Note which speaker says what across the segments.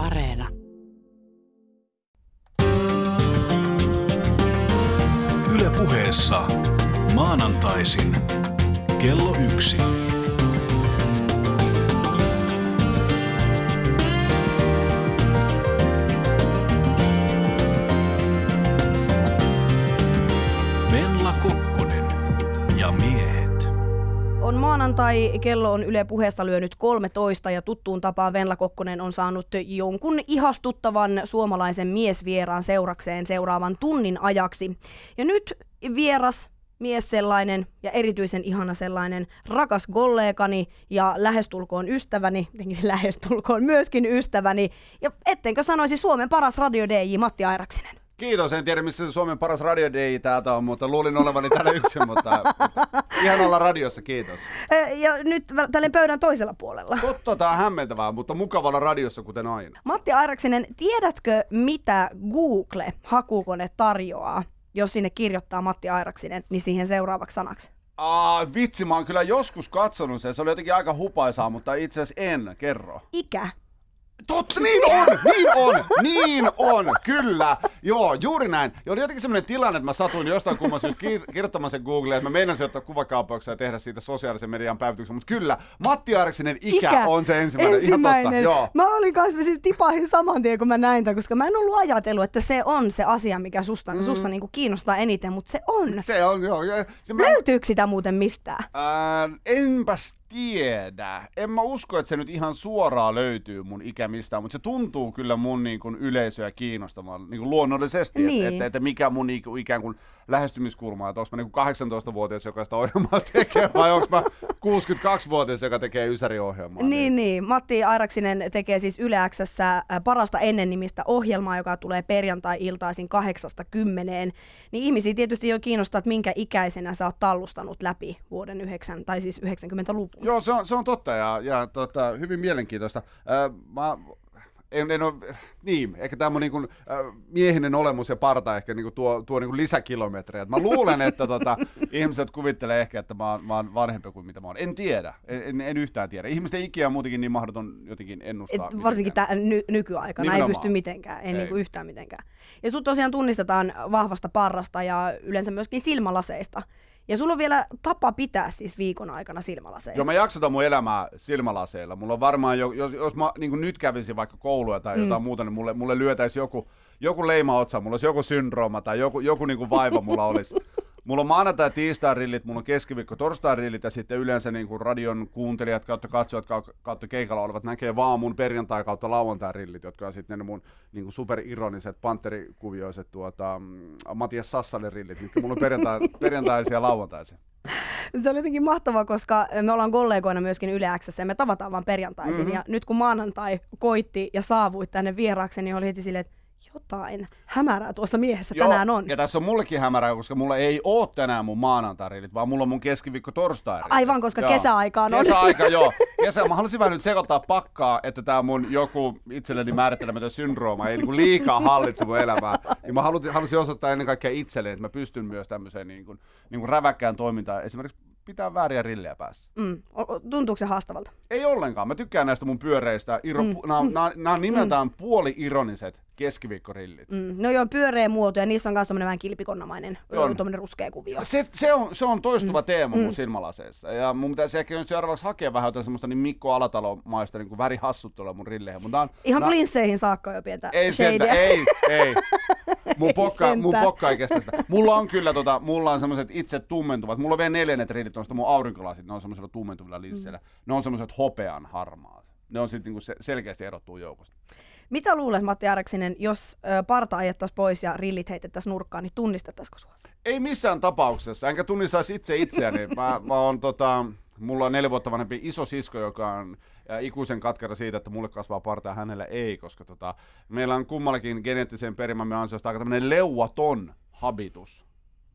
Speaker 1: Areena.
Speaker 2: Yle puheessa maanantaisin kello yksi.
Speaker 3: Maanantai, kello on Yle puheesta lyönyt 13 ja tuttuun tapaan Venla Kokkonen on saanut jonkun ihastuttavan suomalaisen miesvieraan seurakseen seuraavan tunnin ajaksi. Ja nyt vieras mies sellainen ja erityisen ihana sellainen rakas kollegani ja lähestulkoon ystäväni, lähestulkoon myöskin ystäväni, ja ettenkö sanoisi Suomen paras radio DJ Matti Airaksinen.
Speaker 4: Kiitos, en tiedä missä se Suomen paras radio DJ täältä on, mutta luulin olevani täällä yksin, mutta ihan olla radiossa, kiitos.
Speaker 3: E, Ja nyt tälle pöydän toisella puolella.
Speaker 4: Totta, tää on hämmentävää, mutta mukavalla radiossa kuten aina.
Speaker 3: Matti Airaksinen, tiedätkö mitä Google hakukone tarjoaa, jos sinne kirjoittaa Matti Airaksinen, niin siihen seuraavaksi sanaksi?
Speaker 4: Aa, vitsi, mä oon kyllä joskus katsonut sen, se oli jotenkin aika hupaisaa, mutta itse asiassa en, kerro.
Speaker 3: Ikä.
Speaker 4: Totta, niin on, niin on, niin on, kyllä. Joo, juuri näin. Ja oli jotenkin semmoinen tilanne, että mä satuin jostain kumman syystä kir- kirjoittamaan sen Googleen, että mä meinasin ottaa kuvakaapauksia ja tehdä siitä sosiaalisen median päivityksen. Mutta kyllä, Matti Aariksinen ikä, ikä, on se ensimmäinen.
Speaker 3: ensimmäinen.
Speaker 4: Ihan totta, joo.
Speaker 3: Mä olin kanssa, mä tipahin saman tien, kun mä näin tämän, koska mä en ollut ajatellut, että se on se asia, mikä susta, mm. sussa niinku kiinnostaa eniten, mutta se on.
Speaker 4: Se on, joo. Ja se mä,
Speaker 3: Löytyykö sitä muuten mistään?
Speaker 4: ää, enpäs tiedä. En mä usko, että se nyt ihan suoraan löytyy mun ikä mistään, mutta se tuntuu kyllä mun niin kuin yleisöä kiinnostamaan niin kuin luonnollisesti,
Speaker 3: Niin.
Speaker 4: että, että, että mikä mun ik- ikään kuin lähestymiskulma, että onko mä niin kuin 18-vuotias, joka sitä ohjelmaa tekee, vai onko mä 62-vuotias, joka tekee Ysäri-ohjelmaa.
Speaker 3: Niin, niin. Matti Airaksinen tekee siis Yle X:ssä, parasta ennen nimistä ohjelmaa, joka tulee perjantai-iltaisin kahdeksasta kymmeneen. Niin ihmisiä tietysti jo kiinnostaa, että minkä ikäisenä sä oot tallustanut läpi vuoden 9, tai siis 90-luvun.
Speaker 4: Joo, se on, se on totta ja, ja tota, hyvin mielenkiintoista. Äh, mä en, en ole, niin, ehkä tämä mun niin kuin, äh, miehinen olemus ja parta ehkä niin kuin tuo, tuo niin kuin lisäkilometrejä. Et Mä luulen, että tota, ihmiset kuvittelee ehkä, että mä oon, mä oon vanhempi kuin mitä mä oon. En tiedä, en, en, yhtään tiedä. Ihmisten ikiä on muutenkin niin mahdoton jotenkin
Speaker 3: Et
Speaker 4: ennustaa.
Speaker 3: varsinkin
Speaker 4: mitenkään.
Speaker 3: tää ny- nykyaikana ei
Speaker 4: Nimenomaan.
Speaker 3: pysty mitenkään, ei,
Speaker 4: Ei.
Speaker 3: Niinku yhtään mitenkään. Ja sut tosiaan tunnistetaan vahvasta parrasta ja yleensä myöskin silmälaseista. Ja sulla on vielä tapa pitää siis viikon aikana silmälaseja.
Speaker 4: Joo, mä jaksotan mun elämää silmälaseilla. Mulla on varmaan, jo, jos, jos mä niin nyt kävisin vaikka koulua tai jotain muuta, niin mulle, mulle lyötäisi joku, joku leima otsa, mulla olisi joku syndrooma tai joku, joku niin vaiva mulla olisi. Mulla on maanantai- ja tiistai-rillit, mulla on keskiviikko torstai-rillit ja sitten yleensä niin kuin radion kuuntelijat kautta katsojat kau- kautta keikalla olevat näkee vaan mun perjantai- kautta lauantai-rillit, jotka on sitten ne mun niin kuin superironiset panterikuvioiset tuota, mm, Matias Sassalin rillit, mitkä mulla on perjantai, perjantaisia ja lauantaisia.
Speaker 3: Se oli jotenkin mahtavaa, koska me ollaan kollegoina myöskin Yle X:ssä ja me tavataan vaan perjantaisin. Mm-hmm. Ja nyt kun maanantai koitti ja saavuit tänne vieraaksi, niin oli heti silleen, että jotain hämärää tuossa miehessä
Speaker 4: Joo,
Speaker 3: tänään on.
Speaker 4: Ja tässä on mullekin hämärää, koska mulla ei oo tänään mun maanantai vaan mulla on mun keskiviikko torstai
Speaker 3: Aivan, koska kesäaikaan on.
Speaker 4: Kesäaika, joo. Kesä, mä halusin vähän nyt sekoittaa pakkaa, että tää mun joku itselleni määrittelemätön syndrooma ei niinku liikaa hallitse mun elämää. Niin mä halusin, halusin osoittaa ennen kaikkea itselleni, että mä pystyn myös tämmöiseen niinku, niinku räväkkään toimintaan. Esimerkiksi pitää vääriä rillejä päässä.
Speaker 3: Mm. Tuntuuko se haastavalta?
Speaker 4: Ei ollenkaan. Mä tykkään näistä mun pyöreistä. Iro, mm. Nämä on, nää, nää nimeltään puoli-ironiset keskiviikkorillit.
Speaker 3: Mm. No joo, pyöreä muoto ja niissä on myös semmoinen vähän kilpikonnamainen,
Speaker 4: On.
Speaker 3: tuommoinen ruskea kuvio.
Speaker 4: Se, se, on, se on toistuva mm. teema mun silmälaseissa. Ja mun pitäisi ehkä nyt seuraavaksi hakea vähän jotain semmoista niin Mikko Alatalo-maista niin värihassuttelua mun rilleihin. Mutta on,
Speaker 3: Ihan
Speaker 4: nää-
Speaker 3: klinsseihin saakka jo pientä
Speaker 4: Ei
Speaker 3: shadea.
Speaker 4: ei, ei. Mun pokka, mun pokka ei kestä sitä. Mulla on kyllä tota, mulla on semmoiset itse tummentuvat. Mulla on vielä neljännet rillit noista mun aurinkolasit, ne on semmoisella tummentuvilla linsseillä. Mm. Ne on semmoiset hopean harmaat. Ne on sitten niinku se, selkeästi erottuu joukosta.
Speaker 3: Mitä luulet, Matti Araksinen, jos parta ajettaisiin pois ja rillit heitettäisiin nurkkaan, niin tunnistettaisiko sua?
Speaker 4: Ei missään tapauksessa, enkä tunnistaisi itse itseäni. Mä, mä oon tota, mulla on neljä vuotta vanhempi iso sisko, joka on ikuisen katkera siitä, että mulle kasvaa parta ja hänellä ei, koska tota, meillä on kummallakin geneettisen perimämme ansiosta aika tämmöinen leuaton habitus.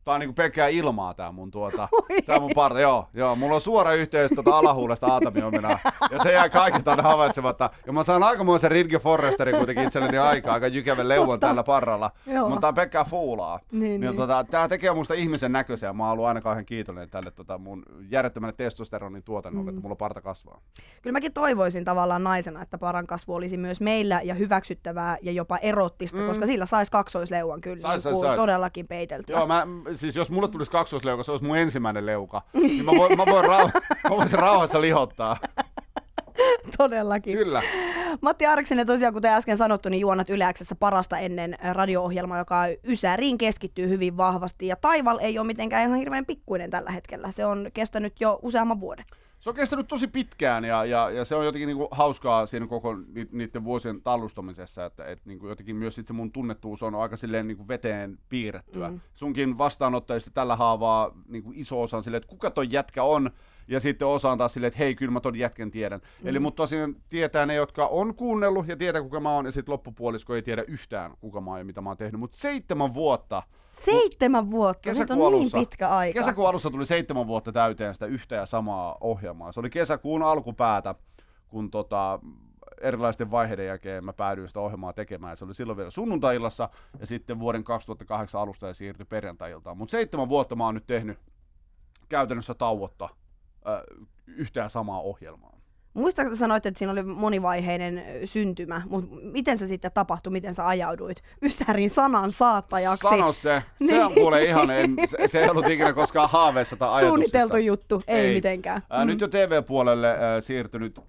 Speaker 4: Tää on niinku pelkkää ilmaa tää mun tuota, tää mun parta. Joo, joo, mulla on suora yhteys tuota alahuulesta aatamiominaan. Ja se jää kaikki tänne havaitsematta. Ja mä saan aikamoisen Ridge Forresterin kuitenkin itselleni aikaa, aika jykevän leuan tällä parralla.
Speaker 3: Joo.
Speaker 4: Mutta tää on pelkkää fuulaa.
Speaker 3: Niin, niin.
Speaker 4: Tota, tää tekee musta ihmisen näköisen ja mä oon ollut aina kauhean kiitollinen tälle tota, mun järjettömälle testosteronin tuotannolle,
Speaker 3: Mm.
Speaker 4: että mulla parta kasvaa.
Speaker 3: Kyllä mäkin toivoisin tavallaan naisena, että paran kasvu olisi myös meillä ja hyväksyttävää ja jopa erottista, mm. koska sillä saisi kaksoisleuan kyllä
Speaker 4: Sais,
Speaker 3: niin
Speaker 4: sais, sais.
Speaker 3: todellakin peiteltyä.
Speaker 4: Joo, mä, siis jos mulle tulisi kaksosleuka, se olisi mun ensimmäinen leuka. Niin mä, voin, mä, voin rauh- mä voisin rauhassa lihottaa.
Speaker 3: Todellakin.
Speaker 4: Kyllä.
Speaker 3: Matti Arksinen tosiaan, kuten äsken sanottu, niin juonat Yleäksessä parasta ennen radio-ohjelma, joka Ysäriin keskittyy hyvin vahvasti. Ja Taival ei ole mitenkään ihan hirveän pikkuinen tällä hetkellä. Se on kestänyt jo useamman vuoden.
Speaker 4: Se on kestänyt tosi pitkään ja, ja, ja se on jotenkin niinku hauskaa siinä koko ni, niiden vuosien tallustamisessa, että et niinku jotenkin myös sit se mun tunnettuus on aika silleen niinku veteen piirrettyä. Mm. Sunkin vastaanottajista tällä haavaa niinku iso osa on silleen, että kuka toi jätkä on, ja sitten osa on taas silleen, että hei, kyllä mä ton jätkän tiedän. Mm. Eli mut tosiaan tietää ne, jotka on kuunnellut ja tietää kuka mä oon, ja sitten loppupuolisko ei tiedä yhtään kuka mä oon ja mitä mä oon tehnyt. Mutta seitsemän vuotta
Speaker 3: Seitsemän vuotta, se on niin pitkä aika.
Speaker 4: Kesäkuun alussa tuli seitsemän vuotta täyteen sitä yhtä ja samaa ohjelmaa. Se oli kesäkuun alkupäätä, kun tota, erilaisten vaiheiden jälkeen mä päädyin sitä ohjelmaa tekemään. Se oli silloin vielä sunnuntai-illassa ja sitten vuoden 2008 alusta ja siirtyi perjantai-iltaan. Mutta seitsemän vuotta mä oon nyt tehnyt käytännössä tauotta äh, yhtä ja samaa ohjelmaa.
Speaker 3: Muistaakseni sanoit, että siinä oli monivaiheinen syntymä, mutta miten se sitten tapahtui, miten sä ajauduit Ysärin sanan saattajaksi?
Speaker 4: Sano se. Se
Speaker 3: Niin.
Speaker 4: on kuule ihan, en, se, se ei ollut ikinä koskaan haaveessa tai ajatuksissa.
Speaker 3: Suunniteltu juttu, ei,
Speaker 4: Ei.
Speaker 3: mitenkään.
Speaker 4: Ää, Nyt jo TV-puolelle ää, siirtynyt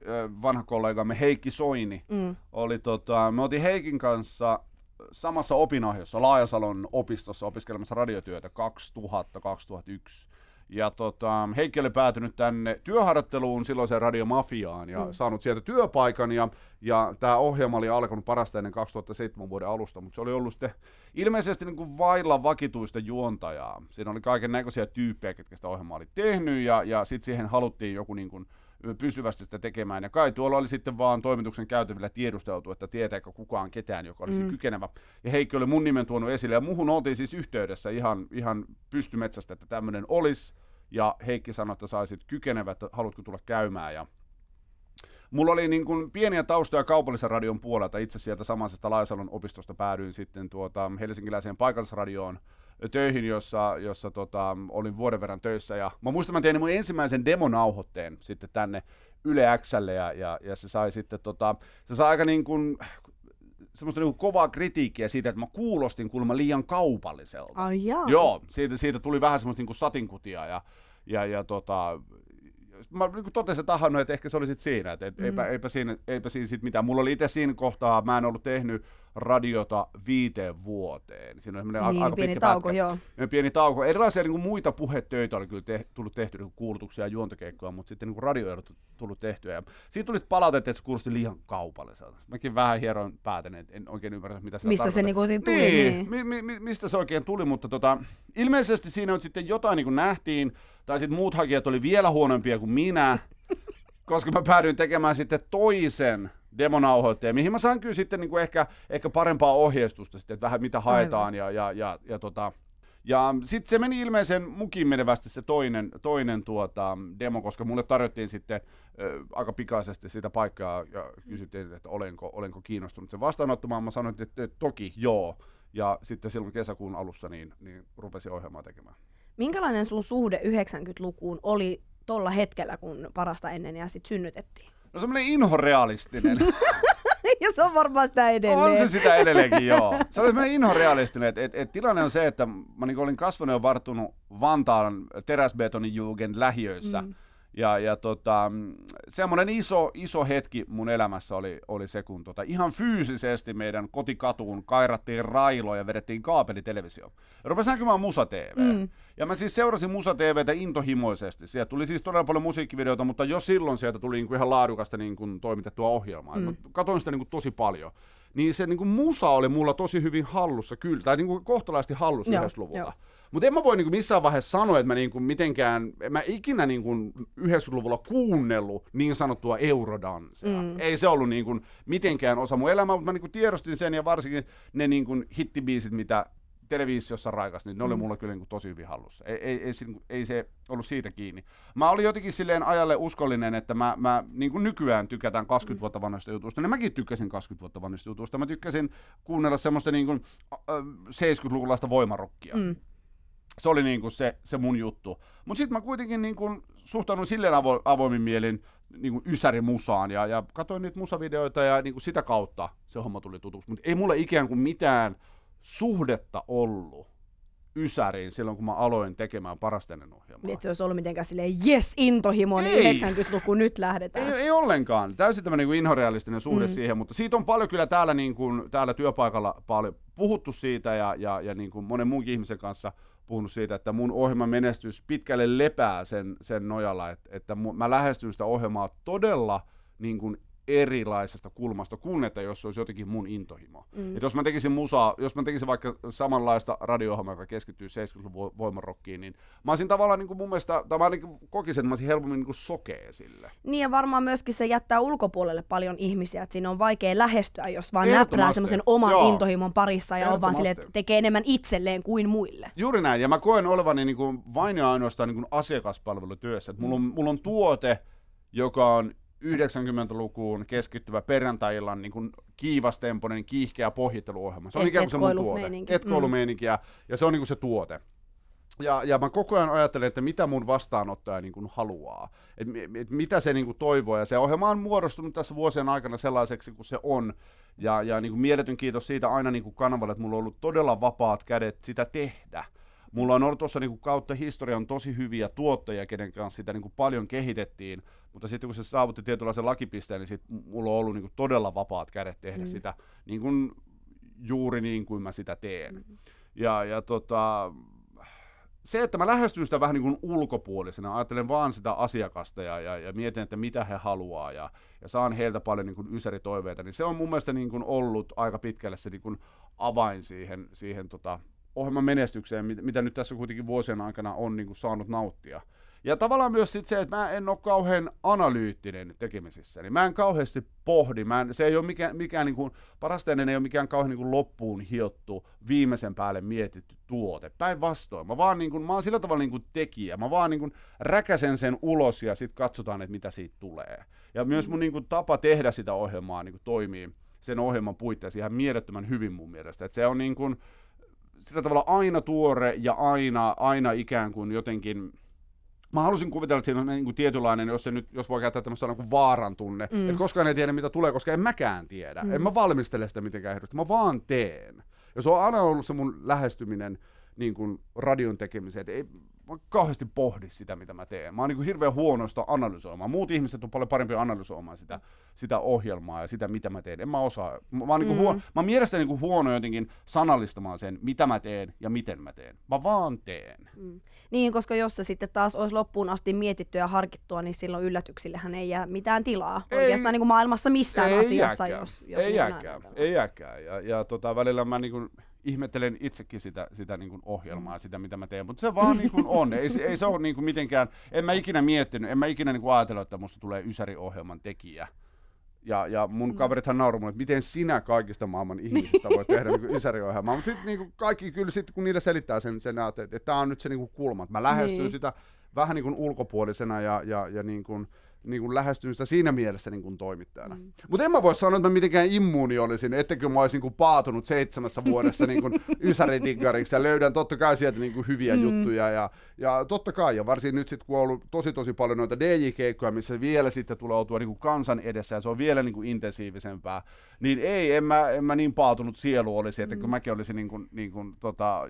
Speaker 4: vanha kollegamme Heikki Soini.
Speaker 3: Mm.
Speaker 4: Oli, tota, me oltiin Heikin kanssa samassa opinahjossa Laajasalon opistossa opiskelemassa radiotyötä 2000-2001. Ja tota, Heikki oli päätynyt tänne työharjoitteluun silloiseen radiomafiaan ja mm. saanut sieltä työpaikan. Ja, ja tämä ohjelma oli alkanut parasta ennen 2007 vuoden alusta, mutta se oli ollut sitten ilmeisesti niin kuin vailla vakituista juontajaa. Siinä oli kaiken näköisiä tyyppejä, ketkä sitä ohjelmaa oli tehnyt ja, ja sitten siihen haluttiin joku niin kuin pysyvästi sitä tekemään. Ja kai tuolla oli sitten vaan toimituksen käytävillä tiedusteltu, että tietääkö kukaan ketään, joka olisi mm. kykenevä. Ja Heikki oli mun nimen tuonut esille, ja muhun oltiin siis yhteydessä ihan, ihan pystymetsästä, että tämmöinen olisi. Ja Heikki sanoi, että saisit kykenevä, että haluatko tulla käymään. Ja Mulla oli niin kuin pieniä taustoja kaupallisen radion puolelta. Itse sieltä samaisesta Laisalon opistosta päädyin sitten tuota helsinkiläiseen paikallisradioon töihin, jossa, jossa tota, olin vuoden verran töissä. Ja mä muistan, mä tein mun ensimmäisen demonauhoitteen sitten tänne Yle Xlle ja, ja, ja se sai sitten, tota, se sai aika niin kuin, semmoista niin kuin kovaa kritiikkiä siitä, että mä kuulostin kuulemma liian kaupalliselta.
Speaker 3: Ai jaa.
Speaker 4: Joo, siitä, siitä tuli vähän semmoista niin kuin satinkutia ja, ja, ja tota, mä niin totesin tahannut, että ehkä se oli sit siinä, että et, mm. eipä, eipä, siinä, eipä siinä sit mitään. Mulla oli itse siinä kohtaa, mä en ollut tehnyt radiota viiteen vuoteen. Siinä on semmoinen
Speaker 3: Niin,
Speaker 4: aika
Speaker 3: pieni
Speaker 4: pitkä
Speaker 3: tauko,
Speaker 4: pätkä.
Speaker 3: joo.
Speaker 4: Ja pieni tauko. Erilaisia niin kuin muita puhetöitä oli kyllä te, tullut tehty, niin kuulutuksia ja juontokeikkoja, mutta sitten niin radio ei tullut tehtyä. Ja siitä tuli palautetta, että se kuulosti liian kaupalliselta. Mäkin vähän hieroin päätän, että en oikein ymmärrä, mitä se
Speaker 3: Mistä se
Speaker 4: tarkoittaa.
Speaker 3: niinku tuli,
Speaker 4: Niin,
Speaker 3: niin.
Speaker 4: Mi- mi- mi- mistä se oikein tuli, mutta tota, ilmeisesti siinä on sitten jotain niin kuin nähtiin, tai sitten muut hakijat oli vielä huonompia kuin minä, koska mä päädyin tekemään sitten toisen demonauhoitteen, mihin mä saan kyllä sitten niin kuin ehkä, ehkä parempaa ohjeistusta sitten, että vähän mitä haetaan ja, ja, ja, ja tota, ja sitten se meni ilmeisen mukin menevästi se toinen, toinen tuota, demo, koska mulle tarjottiin sitten ö, aika pikaisesti sitä paikkaa ja kysyttiin, että olenko, olenko kiinnostunut sen vastaanottamaan. Mä sanoin, että, että toki joo. Ja sitten silloin kesäkuun alussa niin, niin rupesin ohjelmaa tekemään.
Speaker 3: Minkälainen sun suhde 90-lukuun oli tuolla hetkellä, kun parasta ennen ja sitten synnytettiin?
Speaker 4: No semmoinen inhorealistinen.
Speaker 3: ja se on varmaan sitä edelleen.
Speaker 4: On se sitä edelleenkin, joo. Se oli semmoinen inhorealistinen, että et, et tilanne on se, että mä niin olin kasvanut ja varttunut Vantaan teräsbetonin jugend lähiöissä. Mm. Ja, ja tota, mm, semmoinen iso, iso hetki mun elämässä oli, oli se, kun tota, ihan fyysisesti meidän kotikatuun kairattiin railo ja vedettiin kaapelitelevisio. Rupesi näkymään Musa TV. Mm. Ja mä siis seurasin Musa TVtä intohimoisesti. Sieltä tuli siis todella paljon musiikkivideoita, mutta jo silloin sieltä tuli niinku ihan laadukasta niinku toimitettua ohjelmaa. Mm. Mä katoin sitä niinku tosi paljon. Niin se niinku musa oli mulla tosi hyvin hallussa kyllä, tai niinku kohtalaisesti hallussa
Speaker 3: Joo,
Speaker 4: 90-luvulta.
Speaker 3: joo.
Speaker 4: Mutta en mä voi niinku missään vaiheessa sanoa, että mä niinku mitenkään, en mä ikinä niinku 90-luvulla kuunnellut niin sanottua eurodanssia. Mm. Ei se ollut niinku mitenkään osa mun elämää, mutta mä niinku tiedostin sen ja varsinkin ne niinku hittibiisit, mitä televisiossa raikas, niin ne oli mulla kyllä niin kuin tosi hyvin hallussa. Ei, ei, ei, se- ei se ollut siitä kiinni. Mä olin jotenkin silleen ajalle uskollinen, että mä, mä niin kuin nykyään tykätään 20 vuotta vanhoista jutuista, niin mäkin tykkäsin 20 vuotta vanhoista jutuista. Mä tykkäsin kuunnella semmoista niin kuin, äh, 70-lukulaista voimarokkia.
Speaker 3: Mm.
Speaker 4: Se oli niin kuin se, se mun juttu. Mutta sitten mä kuitenkin niin kuin suhtaudun silleen avo, avoimin mielin niin kuin ysärimusaan ja, ja katsoin niitä musavideoita ja niin kuin sitä kautta se homma tuli tutuksi. Mutta ei mulle ikään kuin mitään suhdetta ollut ysäriin silloin, kun mä aloin tekemään parasteinen ohjelmaa.
Speaker 3: Niin, että se olisi ollut mitenkään silleen, yes, intohimo, niin
Speaker 4: Ei.
Speaker 3: 90-luku, nyt lähdetään.
Speaker 4: Ei, ei ollenkaan. Täysin tämmöinen niin inhorealistinen suhde mm. siihen, mutta siitä on paljon kyllä täällä, niin kuin, täällä työpaikalla paljon puhuttu siitä ja, ja, ja niin kuin monen muunkin ihmisen kanssa puhunut siitä, että mun ohjelman menestys pitkälle lepää sen, sen nojalla, että, että mä lähestyn sitä ohjelmaa todella niin kuin erilaisesta kulmasta kuin, että jos se olisi jotenkin mun intohimo. Mm. Et jos mä tekisin musaa, jos mä tekisin vaikka samanlaista radio joka keskittyy 70-luvun vo- voimarokkiin, niin mä olisin tavallaan niin kuin mun mielestä, tai mä ainakin kokisin, että mä olisin helpommin niin kuin sokea sille.
Speaker 3: Niin ja varmaan myöskin se jättää ulkopuolelle paljon ihmisiä, että siinä on vaikea lähestyä, jos vaan näprää semmoisen oman
Speaker 4: Joo.
Speaker 3: intohimon parissa ja on vaan silleen, että tekee enemmän itselleen kuin muille.
Speaker 4: Juuri näin, ja mä koen olevani niin kuin vain ja ainoastaan niin kuin asiakaspalvelutyössä. Et mulla, on, mulla on tuote, joka on 90-lukuun keskittyvä perjantai-illan niin kuin kiivastempoinen, kiihkeä pohjitteluohjelma. Se on
Speaker 3: Et-
Speaker 4: ikään kuin se mun tuote.
Speaker 3: etkoilumeininki.
Speaker 4: Etkoilumeininki, ja, ja se on niin kuin se tuote. Ja, ja mä koko ajan ajattelen, että mitä mun vastaanottaja niin kuin haluaa, et, et mitä se niin kuin toivoo. Ja se ohjelma on muodostunut tässä vuosien aikana sellaiseksi kuin se on. Ja, ja niin kuin mieletön kiitos siitä aina niin kuin kanavalle, että mulla on ollut todella vapaat kädet sitä tehdä. Mulla on ollut tuossa niin kautta historian tosi hyviä tuottajia, kenen kanssa sitä niin kuin paljon kehitettiin, mutta sitten kun se saavutti tietynlaisen lakipisteen, niin sit mulla on ollut niin kuin todella vapaat kädet tehdä mm. sitä niin kuin, juuri niin kuin mä sitä teen. Mm. Ja, ja tota, se, että mä lähestyn sitä vähän niin kuin ulkopuolisena, ajattelen vaan sitä asiakasta ja, ja, ja mietin, että mitä he haluaa ja, ja saan heiltä paljon niin kuin ysäritoiveita, niin se on mun mielestä niin kuin ollut aika pitkälle se niin kuin avain siihen, siihen tota, ohjelman menestykseen, mit- mitä nyt tässä kuitenkin vuosien aikana on niin kuin saanut nauttia. Ja tavallaan myös sit se, että mä en ole kauhean analyyttinen tekemisissä. Niin mä en kauheasti pohdi. Mä en, se ei ole mikään, mikään niin kuin, parasteinen ei ole mikään kauhean niin kuin loppuun hiottu, viimeisen päälle mietitty tuote. Päinvastoin. Mä, vaan niin kuin, mä oon sillä tavalla niin kuin tekijä. Mä vaan niin kuin räkäsen sen ulos ja sitten katsotaan, että mitä siitä tulee. Ja myös mun niin kuin, tapa tehdä sitä ohjelmaa niin kuin, toimii sen ohjelman puitteissa ihan mielettömän hyvin mun mielestä. Et se on niin kuin, sillä tavalla aina tuore ja aina, aina ikään kuin jotenkin Mä halusin kuvitella, että siinä on niin kuin tietynlainen, jos, se nyt, jos voi käyttää tämmöistä kuin vaaran tunne, mm. että koskaan ei tiedä, mitä tulee, koska en mäkään tiedä. Mm. En mä valmistele sitä mitenkään ehdosti, mä vaan teen. Ja se on aina ollut se mun lähestyminen niin kuin radion tekemiseen, että ei, kauheasti pohdi sitä, mitä mä teen. Mä oon niin hirveän huono sitä analysoimaan. Muut ihmiset on paljon parempi analysoimaan sitä, sitä ohjelmaa ja sitä, mitä mä teen. En mä osaa. Mä, mä, oon niin kuin huono, mä oon mielestäni niin huono jotenkin sanallistamaan sen, mitä mä teen ja miten mä teen. Mä vaan teen.
Speaker 3: Niin, koska jos se sitten taas olisi loppuun asti mietittyä ja harkittua, niin silloin yllätyksillehän ei jää mitään tilaa
Speaker 4: Ei.
Speaker 3: oikeastaan niin kuin maailmassa missään asiassa.
Speaker 4: jääkään.
Speaker 3: Jos, jos
Speaker 4: ei
Speaker 3: niin
Speaker 4: jääkään, ei jääkään. Ja, ja tota, välillä mä niin kuin ihmettelen itsekin sitä, sitä niin kuin ohjelmaa ja sitä, mitä mä teen, mutta se vaan niin kuin on. Ei, se- ei se ole niin kuin mitenkään, en mä ikinä miettinyt, en mä ikinä niin kuin ajatellut, että musta tulee Ysäri-ohjelman tekijä. Ja, ja mun kaverithan nauroi mulle, että miten sinä kaikista maailman ihmisistä voi tehdä niin Ysäri-ohjelmaa. Mutta sitten niin kaikki kyllä, sit, kun niille selittää sen, sen että, että tämä on nyt se niin kuin kulma. Että mä lähestyn
Speaker 3: Niin.
Speaker 4: sitä vähän niin kuin ulkopuolisena ja, ja, ja niin kuin, niin kuin lähestyn sitä siinä mielessä niin kuin toimittajana. Mm. Mutta en mä voi sanoa, että mä mitenkään immuuni olisin, ettekö mä olisin niin kuin paatunut seitsemässä vuodessa niin kuin ysäridiggariksi ja löydän totta kai sieltä niin kuin hyviä mm. juttuja. Ja, ja totta kai, ja varsin nyt sitten kun on ollut tosi tosi paljon noita DJ-keikkoja, missä vielä sitten tulee oltua niin kuin kansan edessä ja se on vielä niin kuin intensiivisempää, niin ei, en mä, en mä niin paatunut sielu olisi, että kun mäkin olisin niin kuin, niin kuin, tota,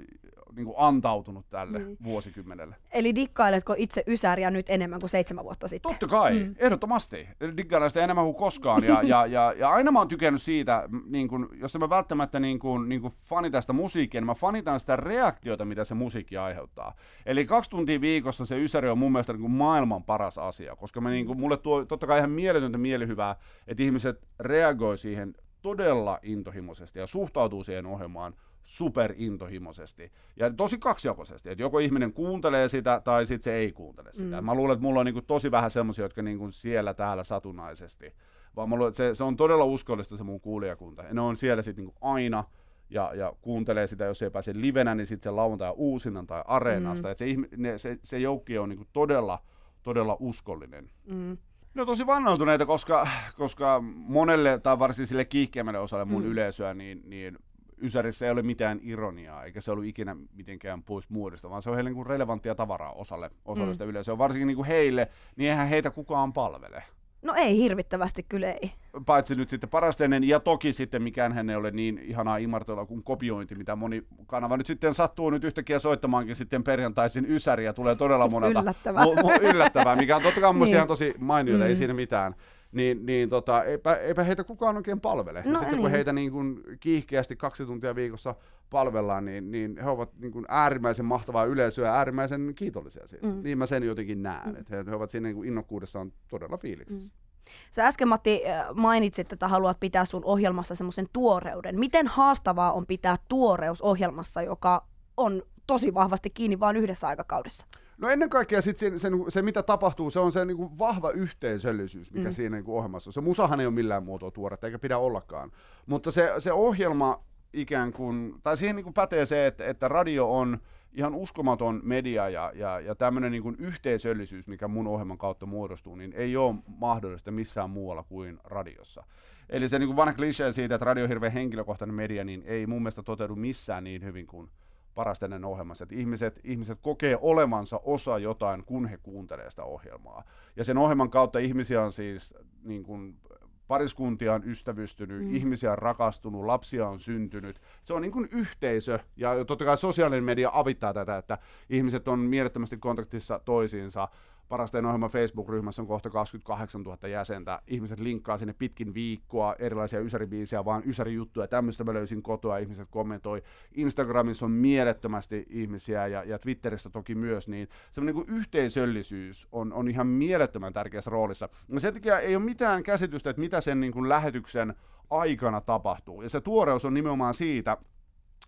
Speaker 4: niin kuin antautunut tälle mm. vuosikymmenelle.
Speaker 3: Eli dikkailetko itse Ysäriä nyt enemmän kuin seitsemän vuotta sitten?
Speaker 4: Totta kai, mm. ehdottomasti. Diggailen sitä enemmän kuin koskaan. Ja, ja, ja, ja aina mä oon tykännyt siitä, niin kun, jos en mä välttämättä niin kun, niin kun fanita sitä musiikkia, niin mä fanitan sitä reaktiota, mitä se musiikki aiheuttaa. Eli kaksi tuntia viikossa se Ysäri on mun mielestä niin kuin maailman paras asia, koska mä, niin kun, mulle tuo totta kai ihan mieletöntä mielihyvää, että ihmiset reagoi siihen todella intohimoisesti ja suhtautuu siihen ohjelmaan superintohimoisesti ja tosi kaksijakoisesti, että joko ihminen kuuntelee sitä tai sitten se ei kuuntele sitä. Mm. Mä luulen, että mulla on niinku tosi vähän semmoisia, jotka niinku siellä täällä satunnaisesti, vaan mä luulen, että se, se on todella uskollista se mun kuulijakunta. Ja ne on siellä sitten niinku aina ja, ja kuuntelee sitä, jos ei pääse livenä, niin sitten se lauantai uusinnan tai areenasta. Mm. Et se, ne, se, se joukki on niin todella, todella uskollinen. Mm. Ne on tosi vannautuneita, koska, koska monelle, tai varsinkin sille kiihkeämmälle osalle mun mm. yleisöä, niin, niin Ysärissä ei ole mitään ironiaa, eikä se ollut ikinä mitenkään pois muodista, vaan se on heille niin relevanttia tavaraa osalle, osalle mm. sitä yleisöä. Varsinkin niin kuin heille, niin eihän heitä kukaan palvele.
Speaker 3: No ei hirvittävästi, kyllä ei.
Speaker 4: Paitsi nyt sitten parasteinen, ja toki sitten mikään hän ei ole niin ihanaa imartoilla kuin kopiointi, mitä moni kanava nyt sitten sattuu nyt yhtäkkiä soittamaankin sitten perjantaisin ysäriä, tulee todella monelta.
Speaker 3: Yllättävää. Mu-
Speaker 4: mu- yllättävää, mikä on totta kai niin. ihan tosi mainiota, mm. ei siinä mitään niin, niin tota, eipä, eipä heitä kukaan oikein palvele. No, ja sitten niin. kun heitä niin kuin kiihkeästi kaksi tuntia viikossa palvellaan, niin, niin he ovat niin kuin äärimmäisen mahtavaa yleisöä ja äärimmäisen kiitollisia siitä. Mm. Niin mä sen jotenkin näen, mm. että he, he ovat siinä niin innokkuudessaan todella fiiliksissä. Mm.
Speaker 3: Sä äsken Matti äh, mainitsit, että haluat pitää sun ohjelmassa semmoisen tuoreuden. Miten haastavaa on pitää tuoreus ohjelmassa, joka on tosi vahvasti kiinni vain yhdessä aikakaudessa?
Speaker 4: No ennen kaikkea sit se, se, se, mitä tapahtuu, se on se niin kuin vahva yhteisöllisyys, mikä mm. siinä niin kuin ohjelmassa on. Se musahan ei ole millään muotoa tuoretta, eikä pidä ollakaan. Mutta se, se ohjelma ikään kuin, tai siihen niin kuin pätee se, että, että radio on ihan uskomaton media ja, ja, ja tämmöinen niin yhteisöllisyys, mikä mun ohjelman kautta muodostuu, niin ei ole mahdollista missään muualla kuin radiossa. Eli se niin kuin vanha klisee siitä, että radio on hirveän henkilökohtainen media, niin ei mun mielestä toteudu missään niin hyvin kuin parasteinen ohjelmassa, että ihmiset, ihmiset kokee olevansa osa jotain, kun he kuuntelee sitä ohjelmaa. Ja sen ohjelman kautta ihmisiä on siis niin kuin, pariskuntia on ystävystynyt, mm. ihmisiä on rakastunut, lapsia on syntynyt. Se on niin kuin yhteisö, ja totta kai sosiaalinen media avittaa tätä, että ihmiset on mielettömästi kontaktissa toisiinsa, Parasteen ohjelma Facebook-ryhmässä on kohta 28 000 jäsentä. Ihmiset linkkaa sinne pitkin viikkoa erilaisia ysäribiisiä, vaan ysärijuttuja. Tämmöistä mä löysin kotoa, ihmiset kommentoi. Instagramissa on mielettömästi ihmisiä ja, ja Twitterissä toki myös, niin semmoinen niin yhteisöllisyys on, on ihan mielettömän tärkeässä roolissa. Ja sen takia ei ole mitään käsitystä, että mitä sen niin kuin lähetyksen aikana tapahtuu. Ja se tuoreus on nimenomaan siitä,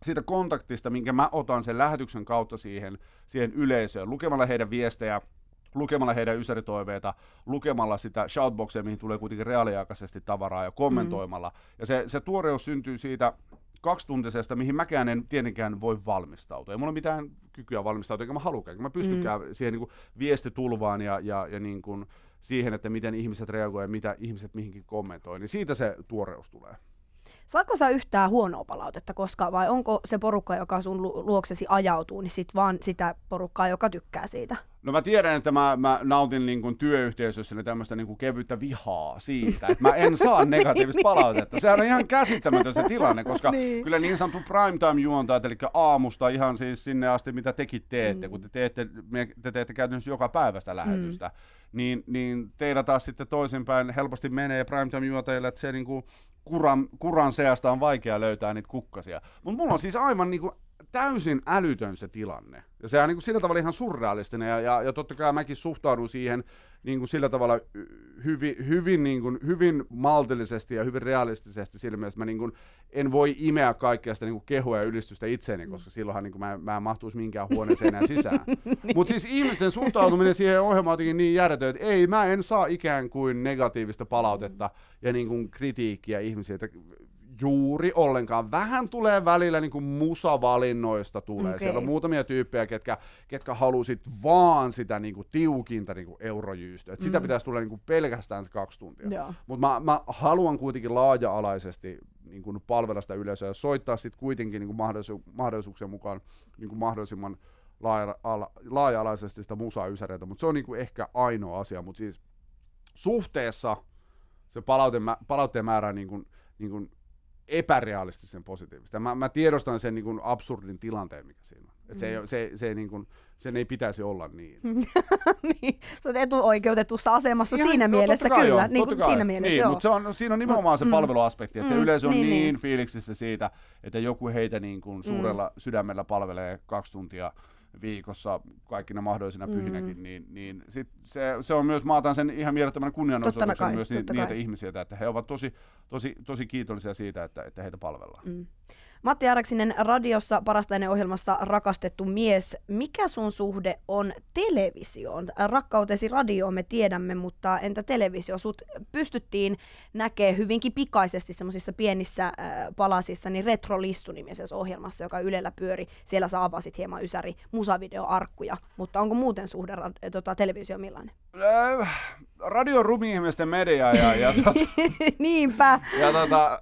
Speaker 4: siitä kontaktista, minkä mä otan sen lähetyksen kautta siihen, siihen yleisöön, lukemalla heidän viestejä, lukemalla heidän ysäritoiveita, lukemalla sitä shoutboxia, mihin tulee kuitenkin reaaliaikaisesti tavaraa ja kommentoimalla. Mm. Ja se, se tuoreus syntyy siitä kaksituntisesta, mihin mäkään en tietenkään voi valmistautua. Ei mulla mitään kykyä valmistautua, eikä mä halukään. Mä pystykään mm. siihen niin kuin viestitulvaan ja, ja, ja niin kuin siihen, että miten ihmiset reagoivat ja mitä ihmiset mihinkin kommentoi, niin siitä se tuoreus tulee.
Speaker 3: Saatko sä yhtään huonoa palautetta koskaan vai onko se porukka, joka sun luoksesi ajautuu, niin sit vaan sitä porukkaa, joka tykkää siitä?
Speaker 4: No mä tiedän, että mä, mä nautin niin kuin työyhteisössä tämmöistä niin kuin kevyttä vihaa siitä, että mä en saa negatiivista palautetta. Sehän on ihan käsittämätön se tilanne, koska niin. kyllä niin sanottu primetime-juontajat, eli aamusta ihan siis sinne asti, mitä tekin teette, mm. kun te teette, te teette käytännössä joka päivästä lähetystä, mm. niin, niin teillä taas sitten toisinpäin helposti menee primetime-juontajille, että se niin kuin kuran, kuran seasta on vaikea löytää niitä kukkasia. Mutta mulla on siis aivan niin kuin täysin älytön se tilanne. Ja se on niin kuin sillä tavalla ihan surrealistinen, ja, ja, ja totta kai mäkin suhtaudun siihen niin kuin sillä tavalla hyvin, hyvin, niin kuin, hyvin maltillisesti ja hyvin realistisesti sillä mielessä, mä niin kuin, en voi imeä kaikkea sitä niin kuin kehua ja ylistystä itseeni, mm. koska silloinhan niin kuin, mä, mä en mahtuisi minkään huoneeseen enää sisään. Mutta siis ihmisten suhtautuminen siihen ohjelmaan on niin järjetön, että ei, mä en saa ikään kuin negatiivista palautetta ja niin kuin kritiikkiä ihmisiltä juuri ollenkaan. Vähän tulee välillä niin kuin musavalinnoista tulee. Okay. Siellä on muutamia tyyppejä, ketkä, ketkä halusit vaan sitä niin kuin tiukinta niin kuin. Et mm. Sitä pitäisi tulla niin kuin pelkästään kaksi tuntia. Mutta mä, mä haluan kuitenkin laaja-alaisesti niin kuin palvella sitä yleisöä ja soittaa sitten kuitenkin niin kuin mahdollisu- mahdollisuuksien mukaan niin kuin mahdollisimman laaja-alaisesti sitä musaa ysäreitä, mutta se on niin kuin ehkä ainoa asia, mutta siis suhteessa se palaute, palautteen määrä niin kuin, niin kuin epärealistisen positiivista. Mä, mä tiedostan sen niin kuin absurdin tilanteen, mikä siinä on. Et se, ei, mm. se, se, niin kuin, sen ei pitäisi olla niin.
Speaker 3: niin. Sä oot etuoikeutetussa asemassa Ihan, siinä no, mielessä, kyllä. Jo, niin kuin siinä mielessä,
Speaker 4: niin, mutta se on, siinä on nimenomaan se mm. palveluaspekti, että mm. se yleisö on niin, niin, niin fiiliksissä siitä, että joku heitä niin kuin suurella mm. sydämellä palvelee kaksi tuntia viikossa kaikkina mahdollisina mm. pyhinäkin, niin, niin sit se, se, on myös, maataan sen ihan mielettömän kunnianosoituksen myös ni, niitä kai. ihmisiä, että he ovat tosi, tosi, tosi kiitollisia siitä, että, että heitä palvellaan. Mm.
Speaker 3: Matti Araksinen radiossa parastainen ohjelmassa rakastettu mies. Mikä sun suhde on televisioon? Rakkautesi radioon me tiedämme, mutta entä televisio? Sut pystyttiin näkemään hyvinkin pikaisesti semmoisissa pienissä äh, palasissa, niin Retrolissu nimisessä ohjelmassa, joka Ylellä pyöri. Siellä sä avasit hieman ysäri musavideoarkkuja, mutta onko muuten suhde ra- tota, televisio millainen?
Speaker 4: Äh, radio on rumi-ihmisten media ja, ja, tota,
Speaker 3: Niinpä.
Speaker 4: ja tota,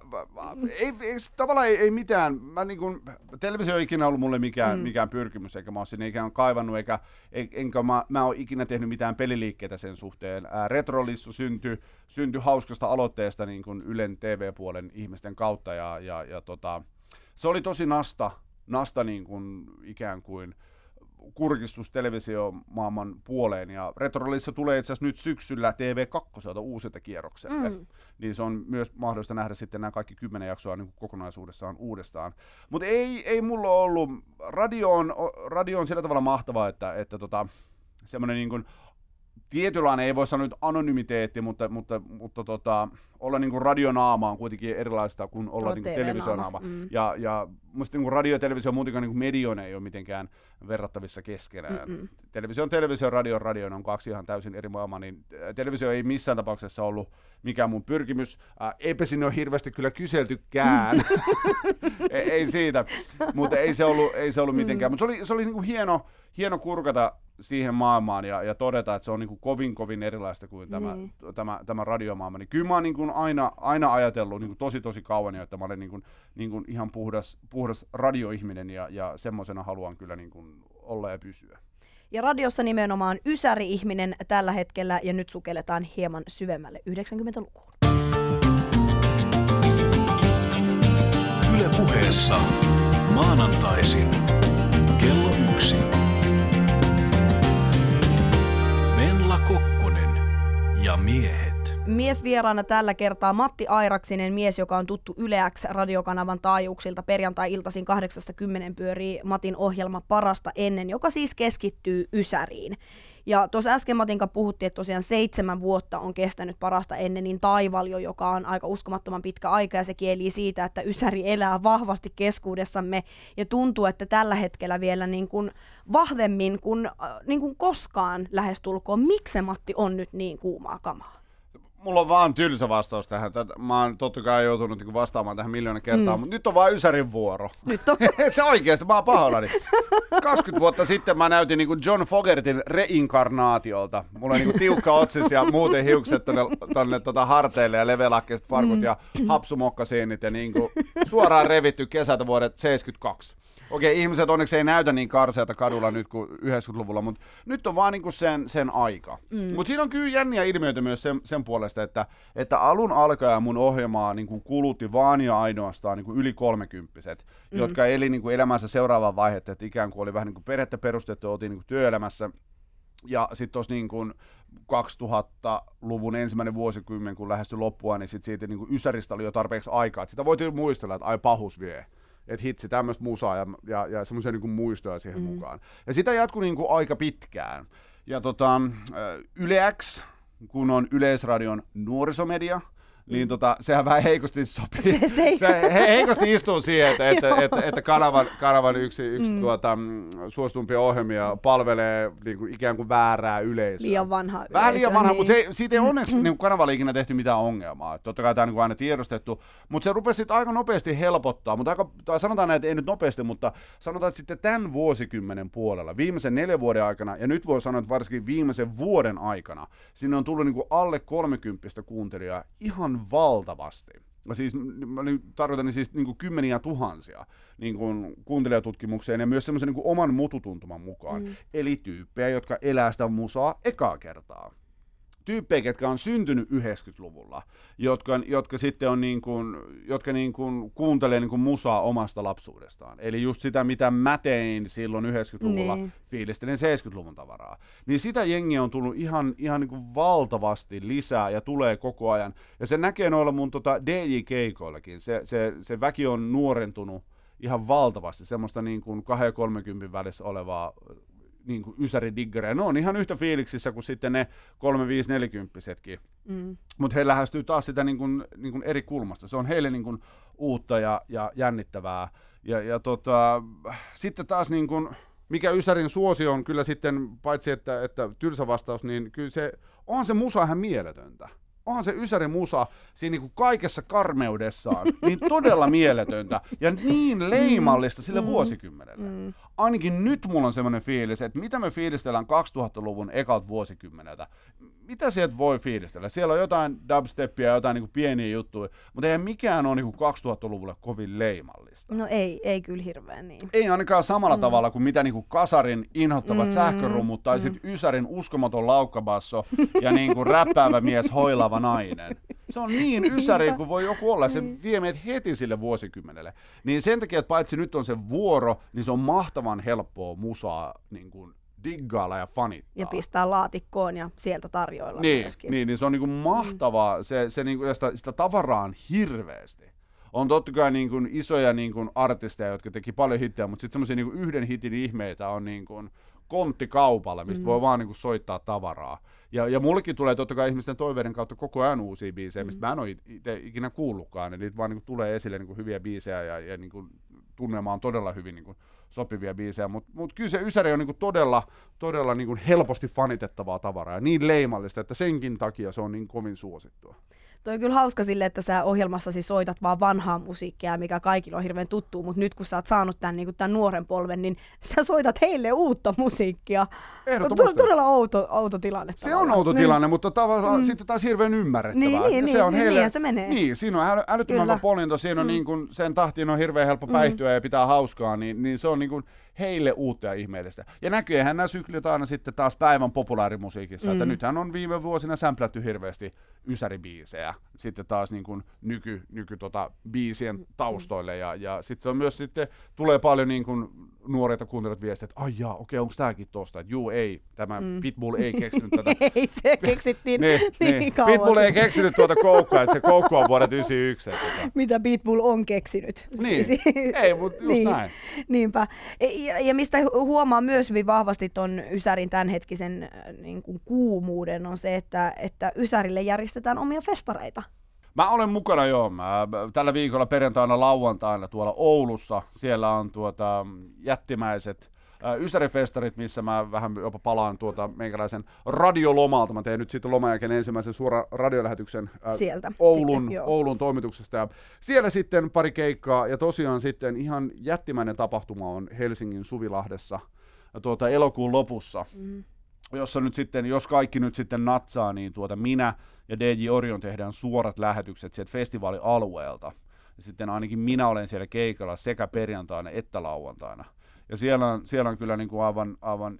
Speaker 4: ei, ei, tavallaan ei, ei mitään. Mä niin kun, televisio ei ikinä ollut mulle mikään, mm. mikään pyrkimys, eikä mä ole sinne ikään kaivannut, eikä, en, enkä mä, mä ole ikinä tehnyt mitään peliliikkeitä sen suhteen. Ää, Retrolissu syntyi, syntyi hauskasta aloitteesta niin kuin Ylen TV-puolen ihmisten kautta, ja, ja, ja tota, se oli tosi nasta, nasta niin kuin, ikään kuin kurkistus televisiomaailman puoleen. Ja Retrolissa tulee itse asiassa nyt syksyllä TV2 uusilta kierrokselle. Mm. Niin se on myös mahdollista nähdä sitten nämä kaikki kymmenen jaksoa niin kokonaisuudessaan uudestaan. Mutta ei, ei mulla ollut, radio on, radio on sillä tavalla mahtavaa, että, että tota, semmoinen niin kuin tietynlainen, ei voi sanoa nyt anonymiteetti, mutta, mutta, mutta tota, olla niin kuin radionaama on kuitenkin erilaista kuin olla niin kuin televisionaama. Mm. Ja, ja musta niin kuin radio ja televisio muutenkaan niin kuin medioina ei ole mitenkään verrattavissa keskenään. Mm-mm. Televisio on televisio, radio on radio, ne on kaksi ihan täysin eri maailmaa, niin äh, televisio ei missään tapauksessa ollut mikään mun pyrkimys. Äh, eipä sinne ole hirveästi kyllä kyseltykään. ei, ei siitä, mutta ei se ollut, ei se ollut mm. mitenkään. Mm. Mutta se oli, se oli niin kuin hieno, hieno kurkata siihen maailmaan ja, ja todeta, että se on niin kuin kovin kovin erilaista kuin tämä, mm. tämä, tämä radiomaailma. Niin kyllä mä oon niin kuin aina, aina ajatellut niin kuin tosi tosi kauan jo, että mä olen niin kuin, niin kuin ihan puhdas, puhdas radioihminen ja, ja semmoisena haluan kyllä niin kuin olla ja pysyä.
Speaker 3: Ja radiossa nimenomaan ysäri-ihminen tällä hetkellä ja nyt sukelletaan hieman syvemmälle 90-lukuun.
Speaker 2: Yle puheessa maanantaisin kello yksi. Menla Kokkonen ja miehet.
Speaker 3: Miesvieraana tällä kertaa Matti Airaksinen, mies, joka on tuttu Yle X radiokanavan taajuuksilta. Perjantai-iltaisin 80 pyörii Matin ohjelma Parasta ennen, joka siis keskittyy Ysäriin. Ja tuossa äsken Matin kanssa puhuttiin, että tosiaan seitsemän vuotta on kestänyt parasta ennen, niin taivaljo, joka on aika uskomattoman pitkä aika, ja se kieli siitä, että Ysäri elää vahvasti keskuudessamme, ja tuntuu, että tällä hetkellä vielä niin kuin vahvemmin kuin, äh, niin kuin koskaan lähestulkoon. Miksi Matti on nyt niin kuumaa kamaa?
Speaker 4: Mulla on vaan tylsä vastaus tähän. Tätä, mä oon totta kai joutunut niinku vastaamaan tähän miljoona kertaa, mm. mutta nyt on vaan Ysärin vuoro.
Speaker 3: Nyt on
Speaker 4: se oikeasti, mä oon pahoillani. 20 vuotta sitten mä näytin niinku John Fogertin reinkarnaatiolta. Mulla on niinku tiukka otsis ja muuten hiukset tonne, tonne tota harteille ja levelakkeet farkut mm. ja hapsumokkasiinit ja niinku suoraan revitty kesältä vuodet 72. Okei, ihmiset onneksi ei näytä niin karseata kadulla nyt kuin 90-luvulla, mutta nyt on vaan niinku sen, sen aika. Mm. Mutta siinä on kyllä jänniä ilmiöitä myös sen, sen puolesta, että, että alun alkaen mun ohjelmaa niinku kulutti vaan ja ainoastaan niinku yli kolmekymppiset, mm. jotka eli niinku elämänsä seuraavaan vaihetta, että ikään kuin oli vähän niinku perhettä perustettu, oltiin niinku työelämässä. Ja sitten tuossa niin 2000-luvun ensimmäinen vuosikymmen, kun lähestyi loppua, niin sit siitä niin kuin Ysäristä oli jo tarpeeksi aikaa. Et sitä voitiin muistella, että ai pahus vie että hitsi, tämmöistä musaa ja, ja, ja semmoisia niin muistoja siihen mm. mukaan. Ja sitä jatkui niin kuin aika pitkään. Ja tota, Yle X, kun on Yleisradion nuorisomedia, niin tota, sehän vähän heikosti sopii. Se, se, ei... se he, heikosti istuu siihen, että, että, että, että kanavan, kanavan yksi, yksi mm. tuota, mm, suositumpia ohjelmia palvelee niin kuin, ikään kuin väärää yleisöä.
Speaker 3: Liian vanha
Speaker 4: Vähän liian vanha, niin. mutta se, siitä ei onneksi mm. niin kanavalla ikinä tehty mitään ongelmaa. Totta kai tämä on niin aina tiedostettu, mutta se rupesi sitten aika nopeasti helpottaa, mutta aika, tai sanotaan näin, että ei nyt nopeasti, mutta sanotaan, että sitten tämän vuosikymmenen puolella, viimeisen neljän vuoden aikana, ja nyt voi sanoa, että varsinkin viimeisen vuoden aikana, sinne on tullut niin kuin alle 30 kuuntelijaa ihan valtavasti. Mä siis, mä tarkoitan siis niin kuin kymmeniä tuhansia niin kuin kuuntelijatutkimukseen ja myös semmoisen niin oman mututuntuman mukaan. Mm. Eli tyyppejä, jotka elää sitä musaa ekaa kertaa tyyppejä, jotka on syntynyt 90-luvulla, jotka, jotka sitten on niin kuin, jotka niin kuin kuuntelee niin kuin musaa omasta lapsuudestaan. Eli just sitä, mitä mä tein silloin 90-luvulla, niin. fiilistelin 70-luvun tavaraa. Niin sitä jengiä on tullut ihan, ihan niin kuin valtavasti lisää ja tulee koko ajan. Ja se näkee noilla mun tota DJ-keikoillakin. Se, se, se väki on nuorentunut ihan valtavasti, semmoista niin kuin 2 30 välissä olevaa niin kuin ysäridiggereitä. Ne on ihan yhtä fiiliksissä kuin sitten ne 3540
Speaker 3: Mm.
Speaker 4: Mutta he lähestyy taas sitä niin kuin, niin kuin eri kulmasta. Se on heille niin kuin uutta ja, ja jännittävää. Ja, ja tota, sitten taas niin kuin, mikä Ysärin suosio on kyllä sitten, paitsi että, että tylsä vastaus, niin kyllä se, on se musa ihan mieletöntä onhan se Ysärin musa siinä niin kuin kaikessa karmeudessaan niin todella mieletöntä ja niin leimallista sille mm. vuosikymmenelle. Mm. Ainakin nyt mulla on semmoinen fiilis, että mitä me fiilistellään 2000-luvun ekalta vuosikymmeneltä. Mitä sieltä voi fiilistellä? Siellä on jotain dubsteppia ja jotain niin kuin pieniä juttuja, mutta eihän mikään ole niin kuin 2000-luvulle kovin leimallista.
Speaker 3: No ei, ei kyllä hirveän niin.
Speaker 4: Ei ainakaan samalla mm. tavalla kuin mitä niin kuin Kasarin inhottavat mm. sähkörummut tai mm. sitten Ysärin uskomaton laukkabasso ja niin kuin räppäävä mies hoilava nainen. Se on niin ysäri kuin voi joku olla. Se niin. vie meidät heti sille vuosikymmenelle. Niin sen takia, että paitsi nyt on se vuoro, niin se on mahtavan helppoa musaa niin kuin diggailla ja fanittaa.
Speaker 3: Ja pistää laatikkoon ja sieltä tarjoilla
Speaker 4: niin,
Speaker 3: myöskin.
Speaker 4: Niin, niin se on niin kuin mahtavaa. Se, se niin kuin, sitä, sitä tavaraa on hirveästi. On totta kai niin kuin isoja niin kuin artisteja, jotka teki paljon hittejä, mutta sitten semmoisia niin yhden hitin ihmeitä on niin kuin kontti kaupalle, mistä mm. voi vaan niin kuin soittaa tavaraa. Ja, ja mullekin tulee totta kai ihmisten toiveiden kautta koko ajan uusia biisejä, mistä mm. mä en ole itse ikinä kuullutkaan. Ja niitä vaan niin kuin tulee esille niin kuin hyviä biisejä ja, ja niin kuin tunnelmaan todella hyvin niin kuin sopivia biisejä. Mutta mut kyllä se Ysäri on niin kuin todella, todella niin kuin helposti fanitettavaa tavaraa ja niin leimallista, että senkin takia se on niin kovin suosittua.
Speaker 3: Toi on kyllä hauska sille, että sä ohjelmassasi soitat vaan vanhaa musiikkia, mikä kaikilla on hirveän tuttu, mutta nyt kun sä oot saanut tämän, niin tämän nuoren polven, niin sä soitat heille uutta musiikkia.
Speaker 4: Ehdottomasti.
Speaker 3: Todella outo, outo tilanne.
Speaker 4: Se on outo niin. tilanne, mutta tavallaan mm. sitten taas hirveän ymmärrettävää.
Speaker 3: Niin, niin,
Speaker 4: se
Speaker 3: niin,
Speaker 4: on
Speaker 3: niin,
Speaker 4: heille,
Speaker 3: niin, se menee.
Speaker 4: Niin, siinä on äly, älyttömän polinto, siinä on mm. niin kuin, sen tahtiin on hirveän helppo päihtyä mm. ja pitää hauskaa, niin, niin se on niin kuin, heille uutta ja ihmeellistä. Ja näkyyhän nämä syklit aina sitten taas päivän populaarimusiikissa, mm. että nythän on viime vuosina sämplätty hirveästi ysäribiisejä sitten taas niin kuin nyky, nyky tota, biisien taustoille ja, ja sitten se on myös sitten, tulee paljon niin kuin nuoret kuuntelijat viestiä, että ai jaa, okei, onko tämäkin tosta, että juu, ei, tämä mm. Pitbull ei keksinyt tätä.
Speaker 3: ei, se keksittiin
Speaker 4: niin,
Speaker 3: niin,
Speaker 4: niin. Pitbull ei keksinyt tuota koukkaa, että se koukku on vuodet 91. Tota.
Speaker 3: Mitä Pitbull on keksinyt.
Speaker 4: Niin, siis, ei, mutta just niin. näin.
Speaker 3: Niinpä. Ja, ja mistä huomaa myös hyvin vahvasti ton Ysärin tämänhetkisen äh, niin kuin kuumuuden on se, että, että Ysärille järjestetään omia festareita.
Speaker 4: Mä olen mukana joo. Mä, tällä viikolla perjantaina lauantaina tuolla Oulussa. Siellä on tuota, jättimäiset äh, Ysärifestarit, missä mä vähän jopa palaan tuota meikäläisen radiolomalta. Mä teen nyt sitten loman jälkeen ensimmäisen suoran radiolähetyksen
Speaker 3: äh, Sieltä.
Speaker 4: Oulun,
Speaker 3: Sitten,
Speaker 4: Oulun toimituksesta. Ja siellä sitten pari keikkaa ja tosiaan sitten ihan jättimäinen tapahtuma on Helsingin Suvilahdessa tuota, elokuun lopussa. Mm. Jossa nyt sitten, jos kaikki nyt sitten natsaa, niin tuota minä ja DJ Orion tehdään suorat lähetykset sieltä festivaalialueelta. Ja sitten ainakin minä olen siellä keikalla sekä perjantaina että lauantaina. Ja siellä on, siellä on kyllä niin kuin aivan, aivan,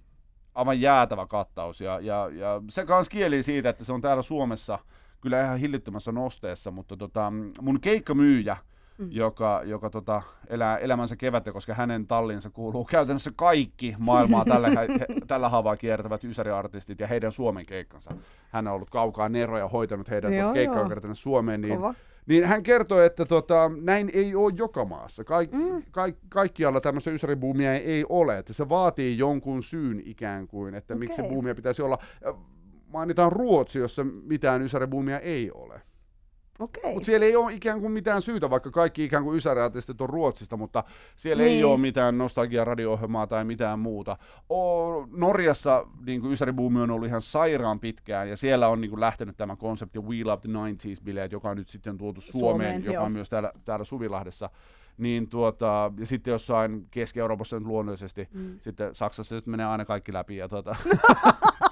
Speaker 4: aivan jäätävä kattaus. Ja, ja, ja se kans kieli siitä, että se on täällä Suomessa kyllä ihan hillittömässä nosteessa, mutta tota, mun keikkamyyjä, mm. joka, joka tota, elää elämänsä kevättä, koska hänen tallinsa kuuluu käytännössä kaikki maailmaa tällä, tällä havaa kiertävät ysäriartistit ja heidän Suomen keikkansa. Hän on ollut kaukaa neroja hoitanut heidän tuota keikkaa Suomeen, niin Kova. Niin hän kertoi, että tota, näin ei ole joka maassa. Kaik, mm. kaik, kaikkialla tämmöistä ysäribuumia ei ole. Että se vaatii jonkun syyn ikään kuin, että okay. miksi se buumia pitäisi olla. Mainitaan Ruotsi, jossa mitään ysäribuumia ei ole.
Speaker 3: Okay.
Speaker 4: Mutta siellä ei ole ikään kuin mitään syytä, vaikka kaikki ikään kuin ysäriartistit on Ruotsista, mutta siellä niin. ei ole mitään nostalgia radio tai mitään muuta. O, Norjassa niin kuin ysäribuumi on ollut ihan sairaan pitkään, ja siellä on niin kuin lähtenyt tämä konsepti We Love the 90s-bileet, joka on nyt sitten tuotu Suomeen, Suomeen joka joo. on myös täällä, täällä Suvilahdessa niin tuota, ja sitten jossain Keski-Euroopassa nyt luonnollisesti, mm. sitten Saksassa nyt menee aina kaikki läpi, ja tuota,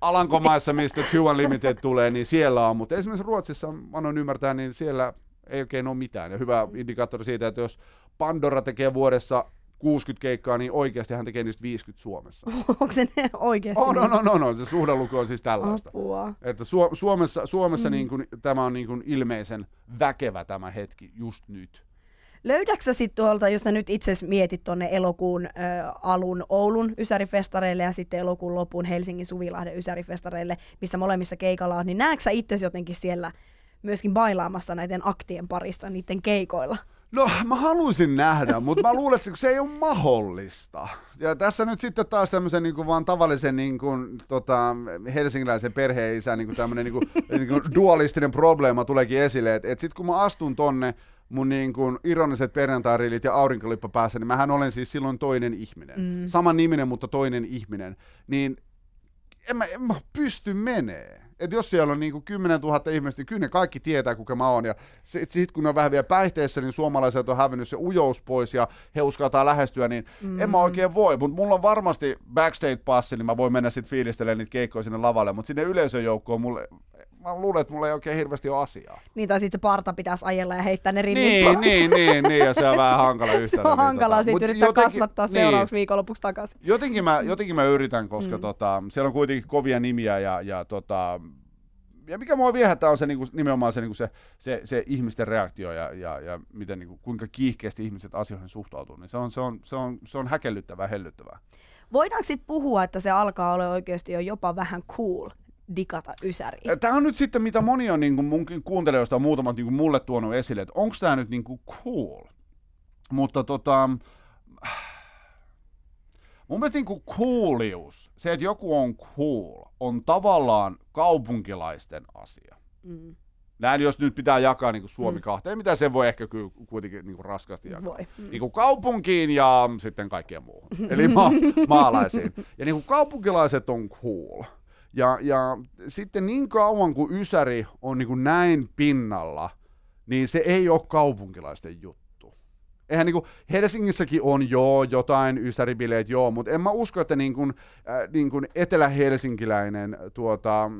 Speaker 4: Alankomaissa, mistä Two Unlimited tulee, niin siellä on, mutta esimerkiksi Ruotsissa, annoin ymmärtää, niin siellä ei oikein ole mitään. Ja hyvä indikaattori siitä, että jos Pandora tekee vuodessa 60 keikkaa, niin oikeasti hän tekee niistä 50 Suomessa.
Speaker 3: Onko se ne oikeasti?
Speaker 4: Oh, no, no, no, no, se suhdeluku on siis tällaista.
Speaker 3: Apua.
Speaker 4: Että Su- Suomessa, Suomessa mm. niin kuin, tämä on niin kuin ilmeisen väkevä tämä hetki just nyt.
Speaker 3: Löydäksä sitten tuolta, jos sä nyt itse mietit tuonne elokuun ö, alun Oulun Ysärifestareille ja sitten elokuun lopun Helsingin Suvilahden Ysärifestareille, missä molemmissa keikalla on, niin näetkö sä itse jotenkin siellä myöskin bailaamassa näiden aktien parissa niiden keikoilla?
Speaker 4: No mä haluaisin nähdä, mutta mä luulen, että se ei ole mahdollista. Ja tässä nyt sitten taas tämmöisen niin kuin vaan tavallisen niin kuin, tota, helsingiläisen perheisän niin tämmöinen niin kuin, niin kuin dualistinen probleema tuleekin esille. Että et sitten kun mä astun tonne mun niin kuin ironiset perjantairilit ja aurinkolippa päässä, niin mähän olen siis silloin toinen ihminen. Mm. Saman niminen, mutta toinen ihminen. Niin en mä, en mä pysty menee. Et jos siellä on niinku 10 000 ihmistä, niin kyllä ne kaikki tietää, kuka mä oon. Ja sitten kun ne on vähän vielä päihteessä, niin suomalaiset on hävinnyt se ujous pois ja he uskaltaa lähestyä, niin mm. en mä oikein voi. Mutta mulla on varmasti backstage-passi, niin mä voin mennä sitten fiilistelemään niitä keikkoja sinne lavalle. Mutta sinne yleisöjoukkoon mulle, mä luulen, että mulla ei oikein hirveästi ole asiaa.
Speaker 3: Niin, tai sitten se parta pitäisi ajella ja heittää ne rinnit
Speaker 4: Niin,
Speaker 3: pois.
Speaker 4: niin, niin, niin, ja se on vähän hankala yhtälö.
Speaker 3: Se on
Speaker 4: niin,
Speaker 3: hankalaa
Speaker 4: tota,
Speaker 3: sitten yrittää
Speaker 4: jotenkin-
Speaker 3: kasvattaa
Speaker 4: niin.
Speaker 3: seuraavaksi viikonlopuksi takaisin.
Speaker 4: Jotenkin mä, jotenkin mä yritän, koska mm. tota, siellä on kuitenkin kovia nimiä ja, ja, tota, ja mikä mua viehättää on se, niinku, nimenomaan se, niinku se, se, se, ihmisten reaktio ja, ja, ja miten, niinku, kuinka kiihkeästi ihmiset asioihin suhtautuu. Niin se, on, se, on, se, on, se on häkellyttävää, hellyttävää.
Speaker 3: Voidaanko sitten puhua, että se alkaa olla oikeasti jo jopa vähän cool digata ysäriin?
Speaker 4: Tämä on nyt sitten, mitä moni on niin munkin kuuntelijoista on muutamat niin mulle tuonut esille, että onko tämä nyt niin cool. Mutta tota, mun mielestä niin coolius, se, että joku on cool, on tavallaan kaupunkilaisten asia.
Speaker 3: Mm.
Speaker 4: Näin, jos nyt pitää jakaa niin Suomi kahteen, mitä se voi ehkä kuitenkin niin raskasti jakaa.
Speaker 3: Voi. Mm.
Speaker 4: Niin kuin kaupunkiin ja sitten kaikkeen muuhun. Eli ma- maalaisiin. Ja niin kuin kaupunkilaiset on cool. Ja, ja sitten niin kauan kuin Ysäri on niin kuin näin pinnalla, niin se ei ole kaupunkilaisten juttu. Eihän niin kuin, Helsingissäkin on joo jotain ysäribileet, joo, mutta en mä usko, että niin kuin, äh, niin kuin etelä-helsinkiläinen tuota,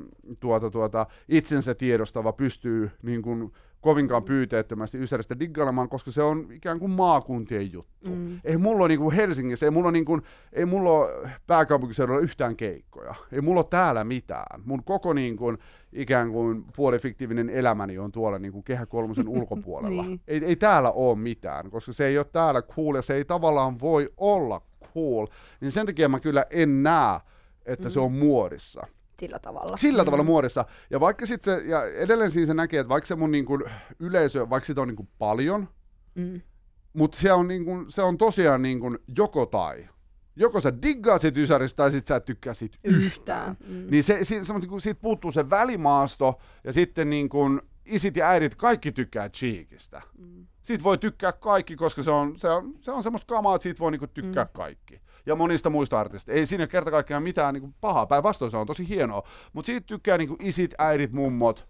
Speaker 4: tuota, tuota, itsensä tiedostava pystyy niin kuin, kovinkaan pyyteettömästi Ysäristä diggailemaan, koska se on ikään kuin maakuntien juttu. Mm. Ei mulla ole niin kuin Helsingissä, ei mulla niin kuin, ei mulla ole pääkaupunkiseudulla yhtään keikkoja. Ei mulla ole täällä mitään. Mun koko niin kuin, ikään kuin puolifiktiivinen elämäni on tuolla niin kuin Kehä kolmosen ulkopuolella.
Speaker 3: Niin.
Speaker 4: ei, ei täällä ole mitään, koska se ei ole täällä cool ja se ei tavallaan voi olla cool. Niin sen takia mä kyllä en näe, että mm. se on muodissa
Speaker 3: Sillä tavalla.
Speaker 4: sillä tavalla muodissa. Ja vaikka sit se, ja edelleen siinä se näkee, että vaikka se mun niin kuin yleisö, vaikka sitä on niin kuin paljon,
Speaker 3: Mm.
Speaker 4: mutta se on, niin kuin, se on tosiaan niin kuin joko tai. Joko sä diggaat sit Ysäristä tai sit sä et tykkää siitä yhtään.
Speaker 3: Mm.
Speaker 4: Niin se, se, se, niin kuin, siitä puuttuu se välimaasto ja sitten niin kuin isit ja äidit kaikki tykkää Cheekistä.
Speaker 3: Mm.
Speaker 4: Siitä voi tykkää kaikki, koska se on, se on, se on semmoista kamaa, että siitä voi niinku tykkää mm. kaikki. Ja monista muista artisteista. Ei siinä kerta kaikkiaan mitään niinku pahaa. Päinvastoin se on tosi hienoa. Mutta siitä tykkää niinku isit, äidit, mummot.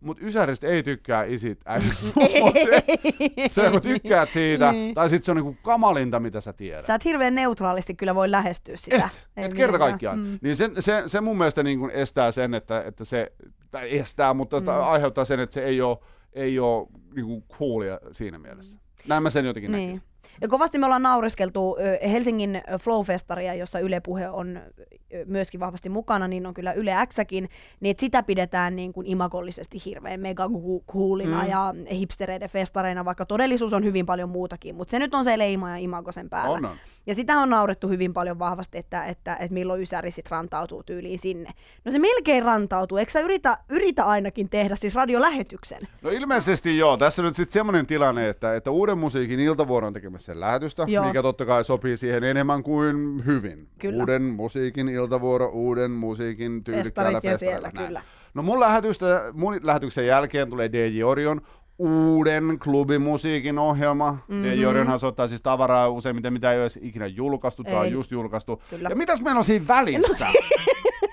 Speaker 4: Mutta Ysäristä ei tykkää isit, äidit, mummot. se kun tykkäät siitä,
Speaker 3: Niin.
Speaker 4: tai sitten se on niinku kamalinta, mitä sä tiedät.
Speaker 3: Sä et hirveän neutraalisti kyllä voi lähestyä sitä.
Speaker 4: Et,
Speaker 3: Ei
Speaker 4: et kerta
Speaker 3: millään.
Speaker 4: kaikkiaan.
Speaker 3: Mm.
Speaker 4: Niin se, se, se mun mielestä niin kuin estää sen, että, että se, tai estää, mutta mm. aiheuttaa sen, että se ei ole, ei ole niin kuin coolia siinä mielessä. Näin mä sen jotenkin
Speaker 3: Niin.
Speaker 4: näkisin.
Speaker 3: Ja kovasti me ollaan naureskeltu Helsingin Flow-festaria, jossa Yle Puhe on myöskin vahvasti mukana, niin on kyllä Yle Xäkin, niin että sitä pidetään niin kuin imagollisesti hirveän mega coolina
Speaker 4: Mm.
Speaker 3: ja hipstereiden festareina, vaikka todellisuus on hyvin paljon muutakin, mutta se nyt on se leima ja imago sen päällä.
Speaker 4: On, on.
Speaker 3: Ja sitä on naurettu hyvin paljon vahvasti, että, että, että milloin Ysäri sit rantautuu tyyliin sinne. No se melkein rantautuu, eikö sä yritä, yritä ainakin tehdä siis radiolähetyksen?
Speaker 4: No ilmeisesti joo. Tässä on nyt sitten semmoinen tilanne, että, että uuden musiikin iltavuoro on tekemässä sen lähetystä,
Speaker 3: Joo.
Speaker 4: mikä totta kai sopii siihen enemmän kuin hyvin.
Speaker 3: Kyllä.
Speaker 4: Uuden musiikin iltavuoro, uuden musiikin tyylikkäällä
Speaker 3: siellä,
Speaker 4: festareilla.
Speaker 3: kyllä.
Speaker 4: No mun, lähetystä, mun lähetyksen jälkeen tulee DJ Orion uuden klubimusiikin ohjelma. Mm-hmm. DJ Orionhan soittaa siis tavaraa useimmiten, mitä ei ole ikinä julkaistu, tai on just julkaistu.
Speaker 3: Kyllä.
Speaker 4: Ja mitäs meillä on siinä välissä?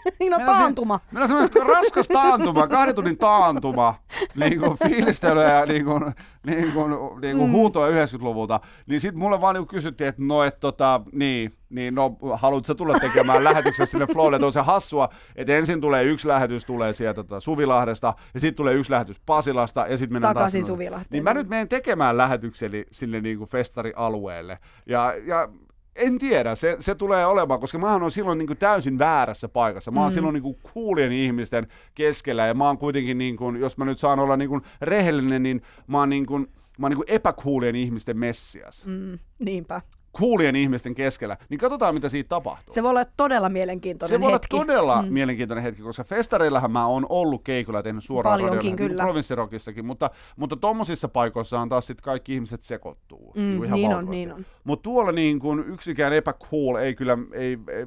Speaker 3: Niin on taantuma.
Speaker 4: Meillä on semmoinen raskas taantuma, kahden tunnin taantuma, niin kuin fiilistelyä ja niin kuin, niin kuin, niin kuin mm. huutoa 90-luvulta. Niin sitten mulle vaan niin kysyttiin, että no, et tota, niin, niin no, haluatko sä tulla tekemään lähetyksen sinne Flowlle, että on se hassua, että ensin tulee yksi lähetys tulee sieltä tota, Suvilahdesta, ja sitten tulee yksi lähetys Pasilasta, ja sitten mennään
Speaker 3: Takaisin
Speaker 4: taas... sinne.
Speaker 3: Suvilahteen.
Speaker 4: Niin mä nyt menen tekemään lähetykseni sille niin kuin festarialueelle, ja, ja en tiedä, se, se tulee olemaan, koska mä oon silloin niin kuin täysin väärässä paikassa. Mä oon mm. silloin niin kuin kuulien ihmisten keskellä ja mä oon kuitenkin, niin kuin, jos mä nyt saan olla niin kuin rehellinen, niin mä oon, niin kuin, mä oon niin kuin epäkuulien ihmisten messias. Mm.
Speaker 3: Mm, niinpä.
Speaker 4: Coolien ihmisten keskellä, niin katsotaan mitä siitä tapahtuu.
Speaker 3: Se voi olla todella mielenkiintoinen
Speaker 4: Se voi olla
Speaker 3: hetki.
Speaker 4: todella mm. mielenkiintoinen hetki, koska festareillahan mä oon ollut keikolla ja tehnyt suoraan
Speaker 3: Paljonkin,
Speaker 4: radiolla, niin
Speaker 3: kyllä.
Speaker 4: provinssirokissakin, mutta, mutta tommosissa paikoissahan taas sit kaikki ihmiset sekoittuu.
Speaker 3: Mm,
Speaker 4: niinku ihan
Speaker 3: niin on, niin on.
Speaker 4: Mutta tuolla niin kun yksikään epäcool ei kyllä, ei, ei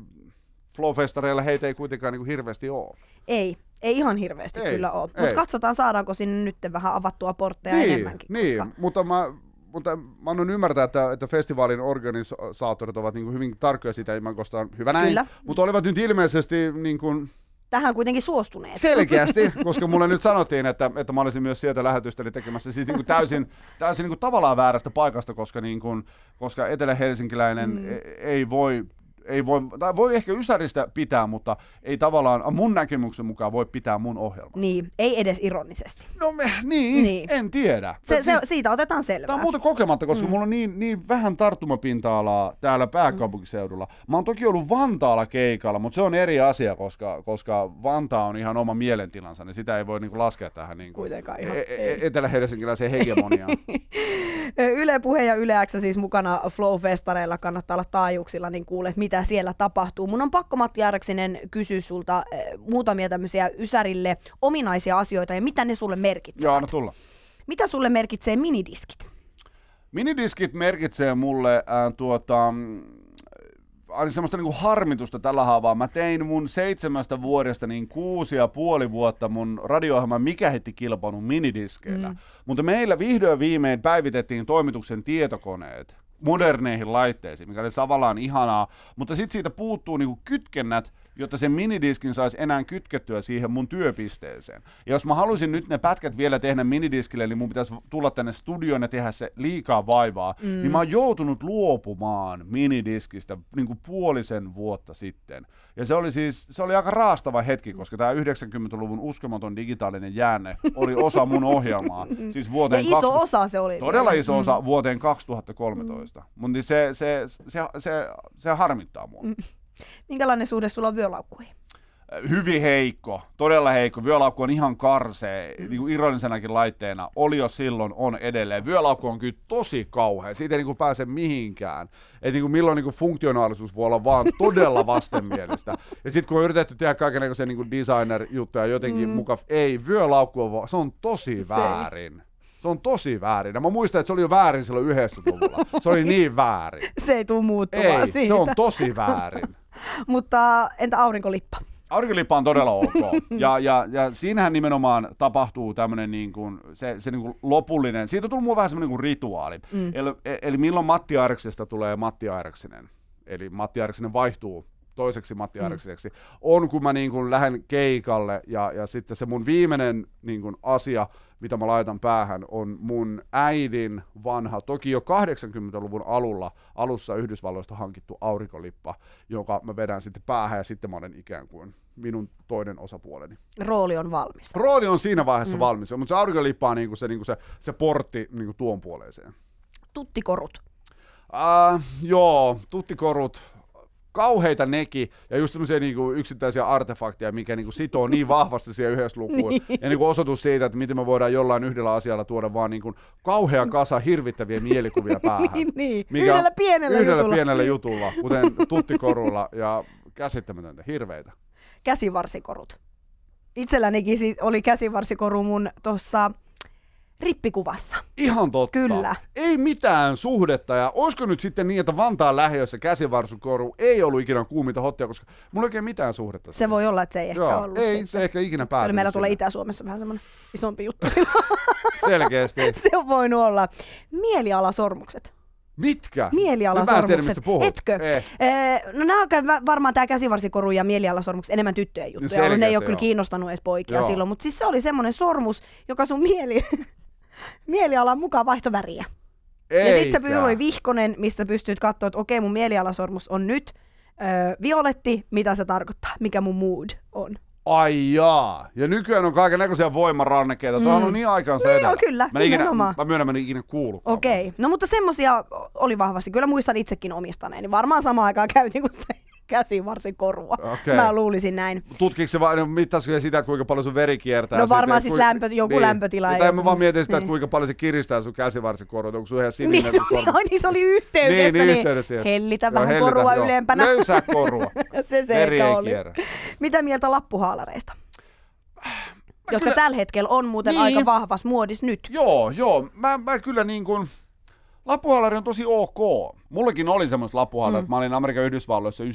Speaker 4: Flow-festareilla heitä ei kuitenkaan niin hirveästi ole.
Speaker 3: Ei, ei ihan hirveästi
Speaker 4: Ei,
Speaker 3: kyllä ole. Mutta katsotaan, saadaanko sinne nyt vähän avattua portteja
Speaker 4: niin,
Speaker 3: enemmänkin.
Speaker 4: niin
Speaker 3: Koska...
Speaker 4: mutta mä, mutta mä annan ymmärtää, että, että festivaalin organisaattorit ovat niin hyvin tarkkoja sitä, mä kostaan hyvä näin,
Speaker 3: Kyllä.
Speaker 4: mutta olivat nyt ilmeisesti niin kuin
Speaker 3: Tähän kuitenkin suostuneet.
Speaker 4: Selkeästi, koska mulle nyt sanottiin, että, että mä olisin myös sieltä lähetystäni tekemässä siis niin kuin täysin, täysin niin kuin tavallaan väärästä paikasta, koska, niin kuin, koska etelä-helsinkiläinen mm. ei voi ei voi, tai voi ehkä Ysäristä pitää, mutta ei tavallaan mun näkemyksen mukaan voi pitää mun ohjelmaa.
Speaker 3: Niin, ei edes ironisesti.
Speaker 4: No me, niin,
Speaker 3: Niin.
Speaker 4: en tiedä.
Speaker 3: Se, se,
Speaker 4: siis,
Speaker 3: siitä otetaan
Speaker 4: Tämä
Speaker 3: selvää.
Speaker 4: on muuten kokematta, koska mm. mulla on niin, niin vähän tarttumapinta-alaa täällä pääkaupunkiseudulla. Mä oon toki ollut Vantaalla keikalla, mutta se on eri asia, koska, koska Vantaa on ihan oma mielentilansa, niin sitä ei voi niinku laskea tähän niinku
Speaker 3: Kuitenkaan ihan,
Speaker 4: e- e- etelä-helsinkiläiseen hegemoniaan.
Speaker 3: Yle Puhe ja Yle X siis mukana Flow-festareilla kannattaa olla taajuuksilla, niin kuulet, mitä siellä tapahtuu. Mun on pakko Matti Arksinen kysyä sulta eh, muutamia tämmöisiä Ysärille ominaisia asioita ja mitä ne sulle merkitsevät.
Speaker 4: Joo, anna tulla.
Speaker 3: Mitä sulle merkitsee minidiskit?
Speaker 4: Minidiskit merkitsee mulle äh, tuota, mm, aina semmoista niinku harmitusta tällä haavaa. Mä tein mun seitsemästä vuodesta niin kuusi ja puoli vuotta mun radio-ohjelman Mikä hitti kilpailun minidiskeillä. Mm. Mutta meillä vihdoin viimein päivitettiin toimituksen tietokoneet moderneihin laitteisiin, mikä oli tavallaan ihanaa, mutta sitten siitä puuttuu niinku kytkennät, jotta sen minidiskin saisi enää kytkettyä siihen mun työpisteeseen. Ja jos mä haluaisin nyt ne pätkät vielä tehdä minidiskille, niin mun pitäisi tulla tänne studioon ja tehdä se liikaa vaivaa, mm. niin mä oon joutunut luopumaan minidiskistä niin kuin puolisen vuotta sitten. Ja se oli siis, se oli aika raastava hetki, koska tämä 90-luvun uskomaton digitaalinen jäänne oli osa mun ohjelmaa. Siis
Speaker 3: Ja
Speaker 4: vuoteen
Speaker 3: iso
Speaker 4: 20
Speaker 3: osa se oli.
Speaker 4: Todella iso osa vuoteen 2013. Mm. Mutta se, se, se, se, se harmittaa mua. Mm.
Speaker 3: Minkälainen suhde sulla on vyölaukkuihin?
Speaker 4: Hyvin heikko, todella heikko. Vyölaukku on ihan karsee, mm. niin kuin ironisenakin laitteena. Oli jo silloin, on edelleen. Vyölaukku on kyllä tosi kauhea. Siitä ei niin kuin pääse mihinkään. Et niin kuin milloin niin kuin funktionaalisuus voi olla vaan todella vastenmielistä. Ja sitten kun on yritetty tehdä kaikenlaisia niin designer-juttuja jotenkin mm. mukaan, ei, vyölaukku on, se on tosi
Speaker 3: Se
Speaker 4: väärin. Se on tosi väärin. Ja mä muistan, että se oli jo väärin silloin 90-luvulla. Se oli niin väärin.
Speaker 3: Se ei tule muuttumaan
Speaker 4: Ei,
Speaker 3: siitä.
Speaker 4: se on tosi väärin.
Speaker 3: Mutta entä aurinkolippa?
Speaker 4: Aurinkolippa on todella ok. Ja, ja, ja siinähän nimenomaan tapahtuu tämmöinen niin kuin, se, se niin kuin lopullinen, siitä on tullut mua vähän semmoinen niin kuin rituaali. Mm. Eli, eli milloin Matti Airaksesta tulee Matti Airaksinen. Eli Matti Airaksinen vaihtuu toiseksi Matti Airaksiseksi, on kun mä niin kuin lähden keikalle ja, ja sitten se mun viimeinen niin kuin asia, mitä mä laitan päähän, on mun äidin vanha, toki jo 80-luvun alulla, alussa Yhdysvalloista hankittu aurinkolippa, joka mä vedän sitten päähän ja sitten mä olen ikään kuin minun toinen osapuoleni.
Speaker 3: Rooli on valmis.
Speaker 4: Rooli on siinä vaiheessa mm. valmis, mutta se aurinkolippa on niin kuin se, niin kuin se, se portti niin kuin tuon puoleeseen.
Speaker 3: Tuttikorut.
Speaker 4: Uh, joo, tuttikorut, kauheita nekin, ja just semmoisia niinku yksittäisiä artefakteja, mikä niinku sitoo niin vahvasti siihen yhdessä lukuun.
Speaker 3: Niin.
Speaker 4: Ja niinku osoitus siitä, että miten me voidaan jollain yhdellä asialla tuoda vaan niinku kauhea kasa hirvittäviä mielikuvia päähän.
Speaker 3: niin, yhdellä pienellä
Speaker 4: yhdellä
Speaker 3: jutulla.
Speaker 4: pienellä jutulla, kuten tuttikorulla, ja käsittämätöntä, hirveitä.
Speaker 3: Käsivarsikorut. Itsellänikin oli käsivarsikoru mun tuossa rippikuvassa.
Speaker 4: Ihan totta.
Speaker 3: Kyllä.
Speaker 4: Ei mitään suhdetta. Ja olisiko nyt sitten niin, että Vantaan lähiössä käsivarsukoru ei ollut ikinä kuuminta hottia, koska mulla ei oikein mitään suhdetta.
Speaker 3: Se voi olla, että se ei ehkä
Speaker 4: Joo,
Speaker 3: ollut
Speaker 4: ei,
Speaker 3: sitten.
Speaker 4: se ehkä ikinä
Speaker 3: Se oli
Speaker 4: päätynyt
Speaker 3: meillä tuolla
Speaker 4: sinne.
Speaker 3: Itä-Suomessa vähän semmoinen isompi juttu silloin.
Speaker 4: Selkeästi.
Speaker 3: se on voinut olla. Mielialasormukset.
Speaker 4: Mitkä?
Speaker 3: Mielialasormukset.
Speaker 4: Puhut?
Speaker 3: Etkö?
Speaker 4: Eh.
Speaker 3: Eh, no nämä on varmaan tämä käsivarsikoru ja mielialasormukset enemmän tyttöjen juttuja. ollut. ne ei ole kyllä kiinnostanut edes poikia
Speaker 4: Joo.
Speaker 3: silloin, mutta siis se oli semmoinen sormus, joka sun mieli, mielialan mukaan vaihto väriä. Ja sitten se
Speaker 4: Eikä.
Speaker 3: oli vihkonen, missä pystyt katsoa, että okei, mun mielialasormus on nyt öö, violetti, mitä se tarkoittaa, mikä mun mood on.
Speaker 4: Ai jaa. Ja nykyään on kaiken näköisiä voimarannekkeita. Mm. Tuohan on niin aikansa
Speaker 3: No
Speaker 4: edellä.
Speaker 3: joo, kyllä,
Speaker 4: Mä, ikinä, mä myönnän, mä ikinä kuullutkaan.
Speaker 3: Okei, no mutta semmosia oli vahvasti. Kyllä muistan itsekin omistaneeni. Varmaan samaan aikaan käytin kuin se käsivarsikorua.
Speaker 4: Okei.
Speaker 3: Mä luulisin näin.
Speaker 4: Tutkiko se vaan, no, mittasiko se sitä, että kuinka paljon sun veri kiertää?
Speaker 3: No varmaan siis
Speaker 4: kuinka-
Speaker 3: lämpö- joku lämpötila
Speaker 4: Mutta
Speaker 3: ja
Speaker 4: en mä vaan mietin sitä, että
Speaker 3: niin.
Speaker 4: kuinka paljon se kiristää sun käsivarsikorua, onko sun ihan
Speaker 3: Niin,
Speaker 4: sininen sun sormi.
Speaker 3: joo, niin se oli yhteydessä,
Speaker 4: Niin,
Speaker 3: niin,
Speaker 4: niin, yhteydessä.
Speaker 3: hellitä
Speaker 4: Joo,
Speaker 3: vähän
Speaker 4: hellitä,
Speaker 3: korua
Speaker 4: joo.
Speaker 3: ylempänä.
Speaker 4: Löysää korua.
Speaker 3: se se
Speaker 4: Veri ei
Speaker 3: oli.
Speaker 4: kierrä.
Speaker 3: Mitä mieltä lappuhaalareista? Jotka
Speaker 4: kyllä-
Speaker 3: tällä hetkellä on muuten
Speaker 4: Niin.
Speaker 3: aika vahvas muodis nyt.
Speaker 4: Joo, joo. Mä, mä kyllä niin kuin... Lappuhaalari on tosi ok. Mullekin oli semmoista lappuhaalarit. Mm. Mä olin Amerikan Yhdysvalloissa 94-95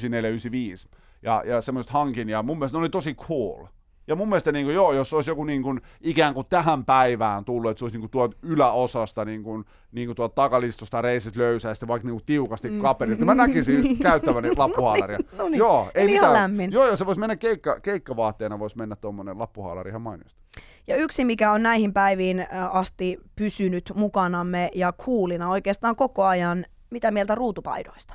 Speaker 4: ja, ja semmoista hankin ja mun mielestä ne oli tosi cool. Ja mun mielestä niin kuin, joo, jos olisi joku niin kuin, ikään kuin tähän päivään tullut, että se olisi niin kuin, tuolta yläosasta, niin kuin, niin kuin tuolta takalistosta reisistä löysää, ja vaikka niin kuin, tiukasti mm. kaperista, mä näkisin käyttäväni lappuhaalaria.
Speaker 3: No niin,
Speaker 4: joo, ei
Speaker 3: eli
Speaker 4: mitään. Joo, joo, se voisi mennä keikka, keikkavaatteena, voisi mennä tuommoinen lappuhaalari ihan mainiosti.
Speaker 3: Ja yksi, mikä on näihin päiviin asti pysynyt mukanamme ja coolina oikeastaan koko ajan, mitä mieltä ruutupaidoista?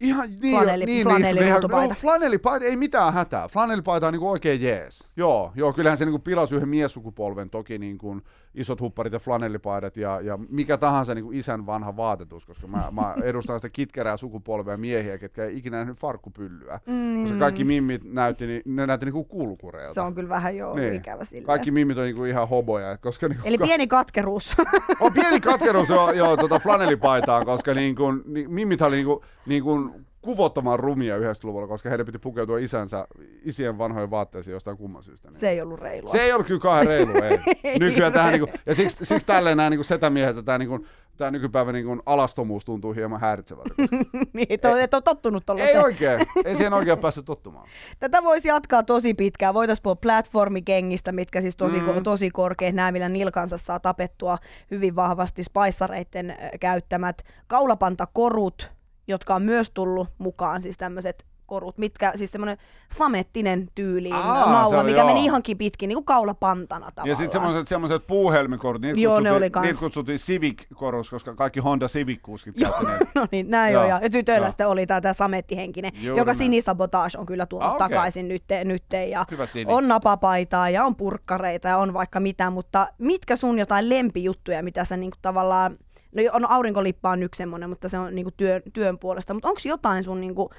Speaker 4: Ihan niin,
Speaker 3: Flanelli-
Speaker 4: niin,
Speaker 3: flanelli-
Speaker 4: niin,
Speaker 3: ruutupaita.
Speaker 4: no, flanellipaita, ei mitään hätää. Flanellipaita on niinku oikein jees. Joo, joo, kyllähän se niinku pilasi yhden miessukupolven toki niinku isot hupparit ja flanellipaidat ja, ja mikä tahansa niinku isän vanha vaatetus, koska mä, mä edustan sitä kitkerää sukupolvea miehiä, ketkä ei ikinä nähnyt farkkupyllyä. Mm. Koska kaikki mimmit näytti, ni- ne näytti niinku kulkureilta.
Speaker 3: Se on kyllä vähän jo
Speaker 4: Niin.
Speaker 3: ikävä silleen.
Speaker 4: Kaikki mimmit on niinku ihan hoboja, koska niinku
Speaker 3: Eli pieni katkeruus.
Speaker 4: on pieni katkeruus joo, joo tota flanellipaitaan, koska niin kuin, niin, mimmit oli niin kuin, niin kuin kuvottoman rumia 90-luvulla, koska heidän piti pukeutua isänsä, isien vanhojen vaatteisiin jostain kumman syystä. Niin.
Speaker 3: se ei ollut reilua.
Speaker 4: Se ei ollut kyllä kauhean reilu, ei.
Speaker 3: Ei
Speaker 4: Nykyään tähän, niin kuin, ja siksi, siksi tälleen nämä niin setämiehet, tämä, niin kuin, tämä nykypäivän niin kuin alastomuus tuntuu hieman häiritsevältä.
Speaker 3: Niin, et ole, et ole tottunut
Speaker 4: ei
Speaker 3: tuollaiseen.
Speaker 4: oikein, ei siihen oikein päässyt tottumaan.
Speaker 3: Tätä voisi jatkaa tosi pitkään. Voitaisiin puhua platformikengistä, mitkä siis tosi,
Speaker 4: Mm.
Speaker 3: tosi korkeat, nämä millä nilkansa saa tapettua hyvin vahvasti spaissareitten äh, käyttämät kaulapantakorut, jotka on myös tullut mukaan, siis tämmöiset korut, mitkä, siis semmoinen samettinen tyyliin
Speaker 4: Aa,
Speaker 3: naula, mikä
Speaker 4: joo.
Speaker 3: meni ihankin pitkin, niin kuin kaulapantana tavallaan.
Speaker 4: Ja sitten semmoiset, semmoiset puuhelmikorut, niitä,
Speaker 3: Joo, kans.
Speaker 4: niitä kutsuttiin Civic-korus, koska kaikki Honda Civic-kuskit käytti.
Speaker 3: No niin, näin
Speaker 4: Joo,
Speaker 3: on. Ja tytöillä
Speaker 4: joo.
Speaker 3: sitten oli tämä, tämä samettihenkinen,
Speaker 4: Juuri
Speaker 3: joka
Speaker 4: näin.
Speaker 3: sinisabotage on kyllä tuonut
Speaker 4: Ah,
Speaker 3: okay. takaisin nyt, nyt ja on napapaitaa ja on purkkareita ja on vaikka mitä, mutta mitkä sun jotain lempijuttuja, mitä sä niinku tavallaan, no on aurinkolippa on yksi semmoinen, mutta se on niinku työn, työn puolesta, mutta onko jotain sun niinku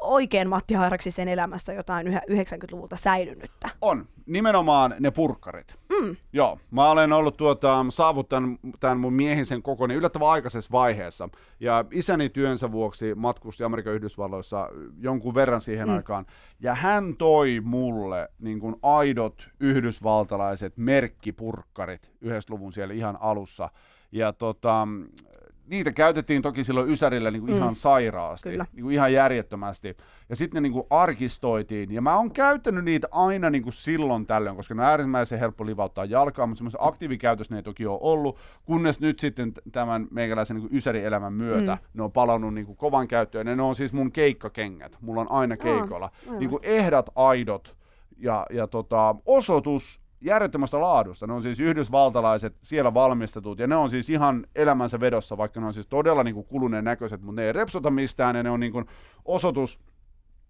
Speaker 3: oikein Matti Hairaksisen elämässä jotain yhä 90-luvulta säilynyttä?
Speaker 4: On. Nimenomaan ne purkkarit. Mm. Joo. Mä olen ollut tuota, saavuttanut tämän mun miehisen koko niin yllättävän aikaisessa vaiheessa. Ja isäni työnsä vuoksi matkusti Amerikan Yhdysvalloissa jonkun verran siihen mm. aikaan. Ja hän toi mulle niin kuin aidot yhdysvaltalaiset merkkipurkkarit 90-luvun siellä ihan alussa. Ja tota, niitä käytettiin toki silloin Ysärillä niin kuin ihan sairaasti,
Speaker 3: Kyllä.
Speaker 4: niin kuin ihan järjettömästi. Ja sitten ne niin kuin arkistoitiin. Ja mä oon käyttänyt niitä aina niin kuin silloin tällöin, koska ne on äärimmäisen helppo livauttaa jalkaa, mutta semmoisen aktiivikäytössä ne ei toki ole ollut. Kunnes nyt sitten tämän meikäläisen niin kuin Ysäri-elämän myötä mm. ne on palannut niin kuin kovan käyttöön. Ja ne on siis mun keikkakengät. Mulla on aina keikolla. niin kuin ehdat aidot ja, ja tota, osoitus järjettömästä laadusta. Ne on siis yhdysvaltalaiset, siellä valmistetut, ja ne on siis ihan elämänsä vedossa, vaikka ne on siis todella niin kuin kuluneen näköiset, mutta ne ei repsota mistään, ja ne on niin kuin osoitus,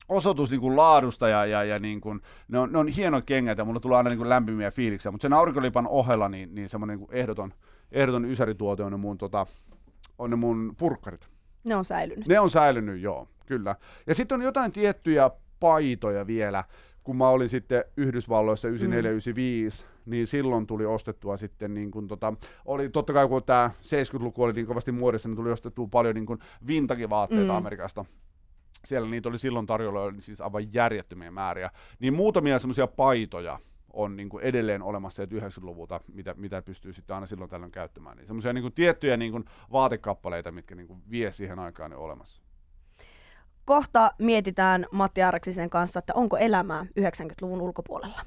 Speaker 4: osoitus niin kuin laadusta, ja, ja, ja niin kuin, ne, on, ne on hienot kengät, ja mulla tulee aina niin kuin lämpimiä fiiliksiä, mutta sen aurinkolipan ohella, niin, niin semmoinen niin ehdoton, ehdoton ysärituote on ne mun, tota, on ne mun purkkarit.
Speaker 3: Ne on säilynyt.
Speaker 4: Ne on säilynyt, joo, kyllä. Ja sitten on jotain tiettyjä paitoja vielä, kun mä olin sitten Yhdysvalloissa 94-95, niin silloin tuli ostettua sitten niin kuin tota, oli totta kai kun tämä 70-luku oli niin kovasti muodissa, niin tuli ostettua paljon niin kuin vintagivaatteita mm. Amerikasta. Siellä niitä oli silloin tarjolla oli siis aivan järjettömiä määriä. Niin muutamia semmoisia paitoja on niin kuin edelleen olemassa sieltä 90-luvulta, mitä, mitä pystyy sitten aina silloin tällöin käyttämään. Niin semmoisia niin kuin tiettyjä niin kuin vaatekappaleita, mitkä niin kuin vie siihen aikaan niin olemassa.
Speaker 3: Kohta mietitään Matti Hairaksisen kanssa, että onko elämää 90-luvun ulkopuolella.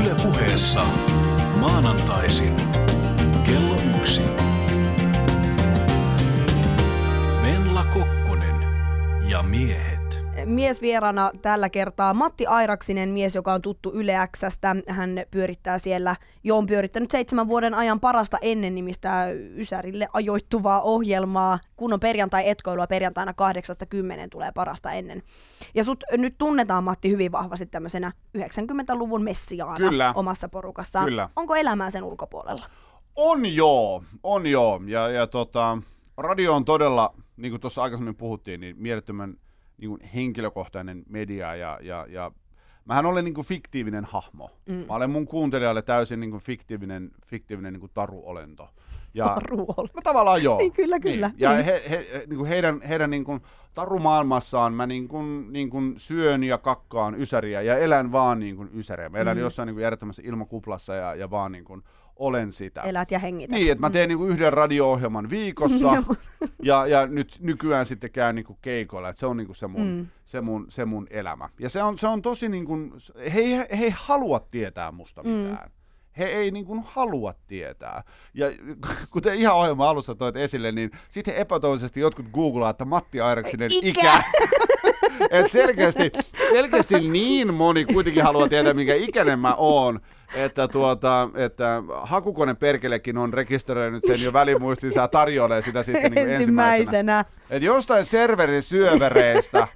Speaker 2: Yle puheessa maanantaisin kello yksi. Menla Kokkonen ja miehet.
Speaker 3: Miesvierana tällä kertaa Matti Airaksinen, mies, joka on tuttu Yle Xstä. Hän pyörittää siellä, jo on pyörittänyt seitsemän vuoden ajan parasta ennen nimistä Ysärille ajoittuvaa ohjelmaa. Kun on perjantai-etkoilua, perjantaina 8-10 tulee parasta ennen. Ja sut nyt tunnetaan Matti hyvin vahvasti tämmöisenä 90-luvun messiaana
Speaker 4: Kyllä.
Speaker 3: omassa porukassaan.
Speaker 4: Kyllä.
Speaker 3: Onko elämää sen ulkopuolella?
Speaker 4: On joo, on joo. Ja, ja tota, radio on todella, niin kuin tuossa aikaisemmin puhuttiin, niin mielettömän niin kuin henkilökohtainen media ja, ja, ja mähän olen niin kuin fiktiivinen hahmo. Mm. Mä olen mun kuuntelijalle täysin niin kuin fiktiivinen, fiktiivinen niin kuin taruolento. Ja,
Speaker 3: Taruolento.
Speaker 4: No tavallaan joo.
Speaker 3: Niin, kyllä, kyllä.
Speaker 4: Niin. Ja
Speaker 3: Niin.
Speaker 4: he, he, niin kuin heidän, heidän niin kuin tarumaailmassaan mä niin kuin, niin kuin syön ja kakkaan ysäriä ja elän vaan niin kuin ysäriä. Mä elän mm. jossain niin kuin järjettömässä ilmakuplassa ja, ja vaan niin kuin olen sitä.
Speaker 3: Elät ja hengität.
Speaker 4: Niin, että mä teen niinku yhden radio-ohjelman viikossa ja, ja nyt nykyään sitten käyn niinku keikoilla, että se on niinku se, mun, mm. se, mun, se mun elämä. Ja se on, se on tosi niinku, he, ei- he ei halua tietää musta mitään. He ei niinku halua tietää. Ja kuten ihan ohjelman alussa toit esille, niin sitten epätoivoisesti jotkut googlaa, että Matti Airaksinen
Speaker 3: Ikä.
Speaker 4: ikä. Et selkeästi, selkeästi niin moni kuitenkin haluaa tietää, minkä ikäinen mä oon, että, tuota, että hakukone perkelekin on rekisteröinyt sen jo välimuistiin, saa tarjoilee sitä sitten niin ensimmäisenä.
Speaker 3: Ensimmäisenä.
Speaker 4: Et jostain serverin syövereistä,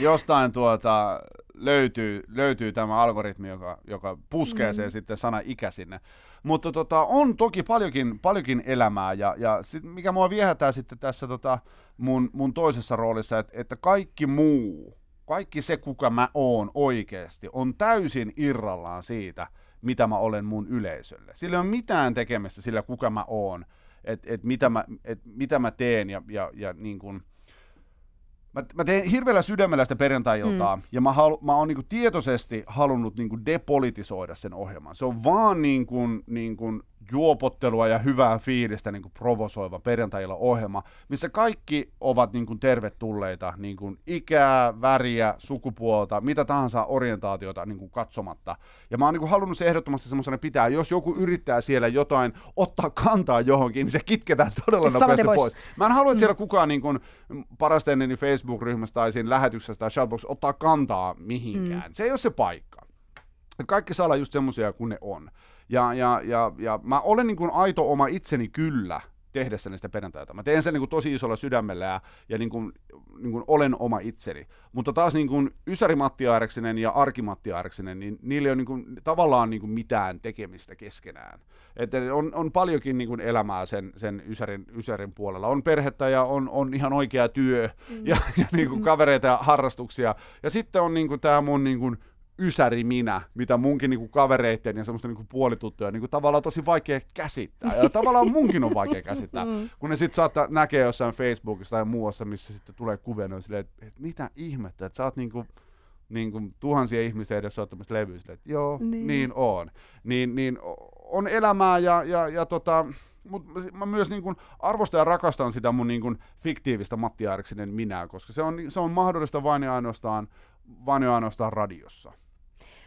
Speaker 4: jostain tuota, löytyy, löytyy tämä algoritmi, joka, joka puskee sen sitten sana ikä sinne. Mutta tota, on toki paljonkin, paljonkin elämää, ja, ja sit, mikä mua viehätää sitten tässä tota, mun, mun toisessa roolissa, että, että kaikki muu, kaikki se, kuka mä oon oikeasti, on täysin irrallaan siitä, mitä mä olen mun yleisölle. Sillä ei ole mitään tekemistä sillä, kuka mä oon, että et mitä, mä, et mitä mä teen ja, ja, ja niin kuin, Mä, mä teen hirveällä sydämellä sitä perjantai-iltaa, mm. ja mä, halu, mä oon niinku tietoisesti halunnut niinku depolitisoida sen ohjelman. Se on vaan niinku, niinku juopottelua ja hyvää fiilistä niinku provosoiva perjantai ohjelma, missä kaikki ovat niinku tervetulleita niinku ikää, väriä, sukupuolta, mitä tahansa orientaatiota niinku katsomatta. Ja mä oon niinku halunnut se ehdottomasti semmoisena pitää, jos joku yrittää siellä jotain ottaa kantaa johonkin, niin se kitketään todella
Speaker 3: Saman
Speaker 4: nopeasti
Speaker 3: tien
Speaker 4: pois.
Speaker 3: pois.
Speaker 4: Mä en halua, että siellä kukaan niin kuin parasta ennen niin Facebook-ryhmässä tai siinä lähetyksessä tai shoutbox ottaa kantaa mihinkään. Mm. Se ei ole se paikka. Kaikki saa olla just semmoisia kuin ne on. Ja, ja, ja, ja mä olen niin kuin aito oma itseni kyllä tehdessäni sitä perjantaita. Mä teen sen niin kuin tosi isolla sydämellä ja, ja niin kuin, niin kuin olen oma itseni. Mutta taas niin kuin Ysäri Matti Aireksinen ja Arki Matti Aireksinen, niin niillä ei ole niin kuin, tavallaan niin kuin mitään tekemistä keskenään. Et on, on paljonkin niin kuin elämää sen, sen Ysärin, Ysärin puolella. On perhettä ja on, on ihan oikea työ mm. ja, ja niin kuin kavereita ja harrastuksia. Ja sitten on niin kuin tämä mun niin kuin ysäri minä, mitä munkin niinku kavereitten ja semmoista niinku puolituttuja niinku tavallaan tosi vaikea käsittää. Ja tavallaan munkin on vaikea käsittää, kun ne sitten saattaa näkee jossain Facebookissa tai muussa, missä sitten tulee kuvia, ne on silleen, että et mitä ihmettä, että sä oot niinku, niinku tuhansia ihmisiä edes ottamassa levyä silleen, että joo, niin,
Speaker 3: Niin.
Speaker 4: niin on. Niin, niin on elämää ja, ja, ja tota, mutta mä myös niin kun arvostan ja rakastan sitä mun niin kun fiktiivistä Matti Airiksinen minää, koska se on, se on mahdollista vain ja ainoastaan, vain ja ainoastaan radiossa.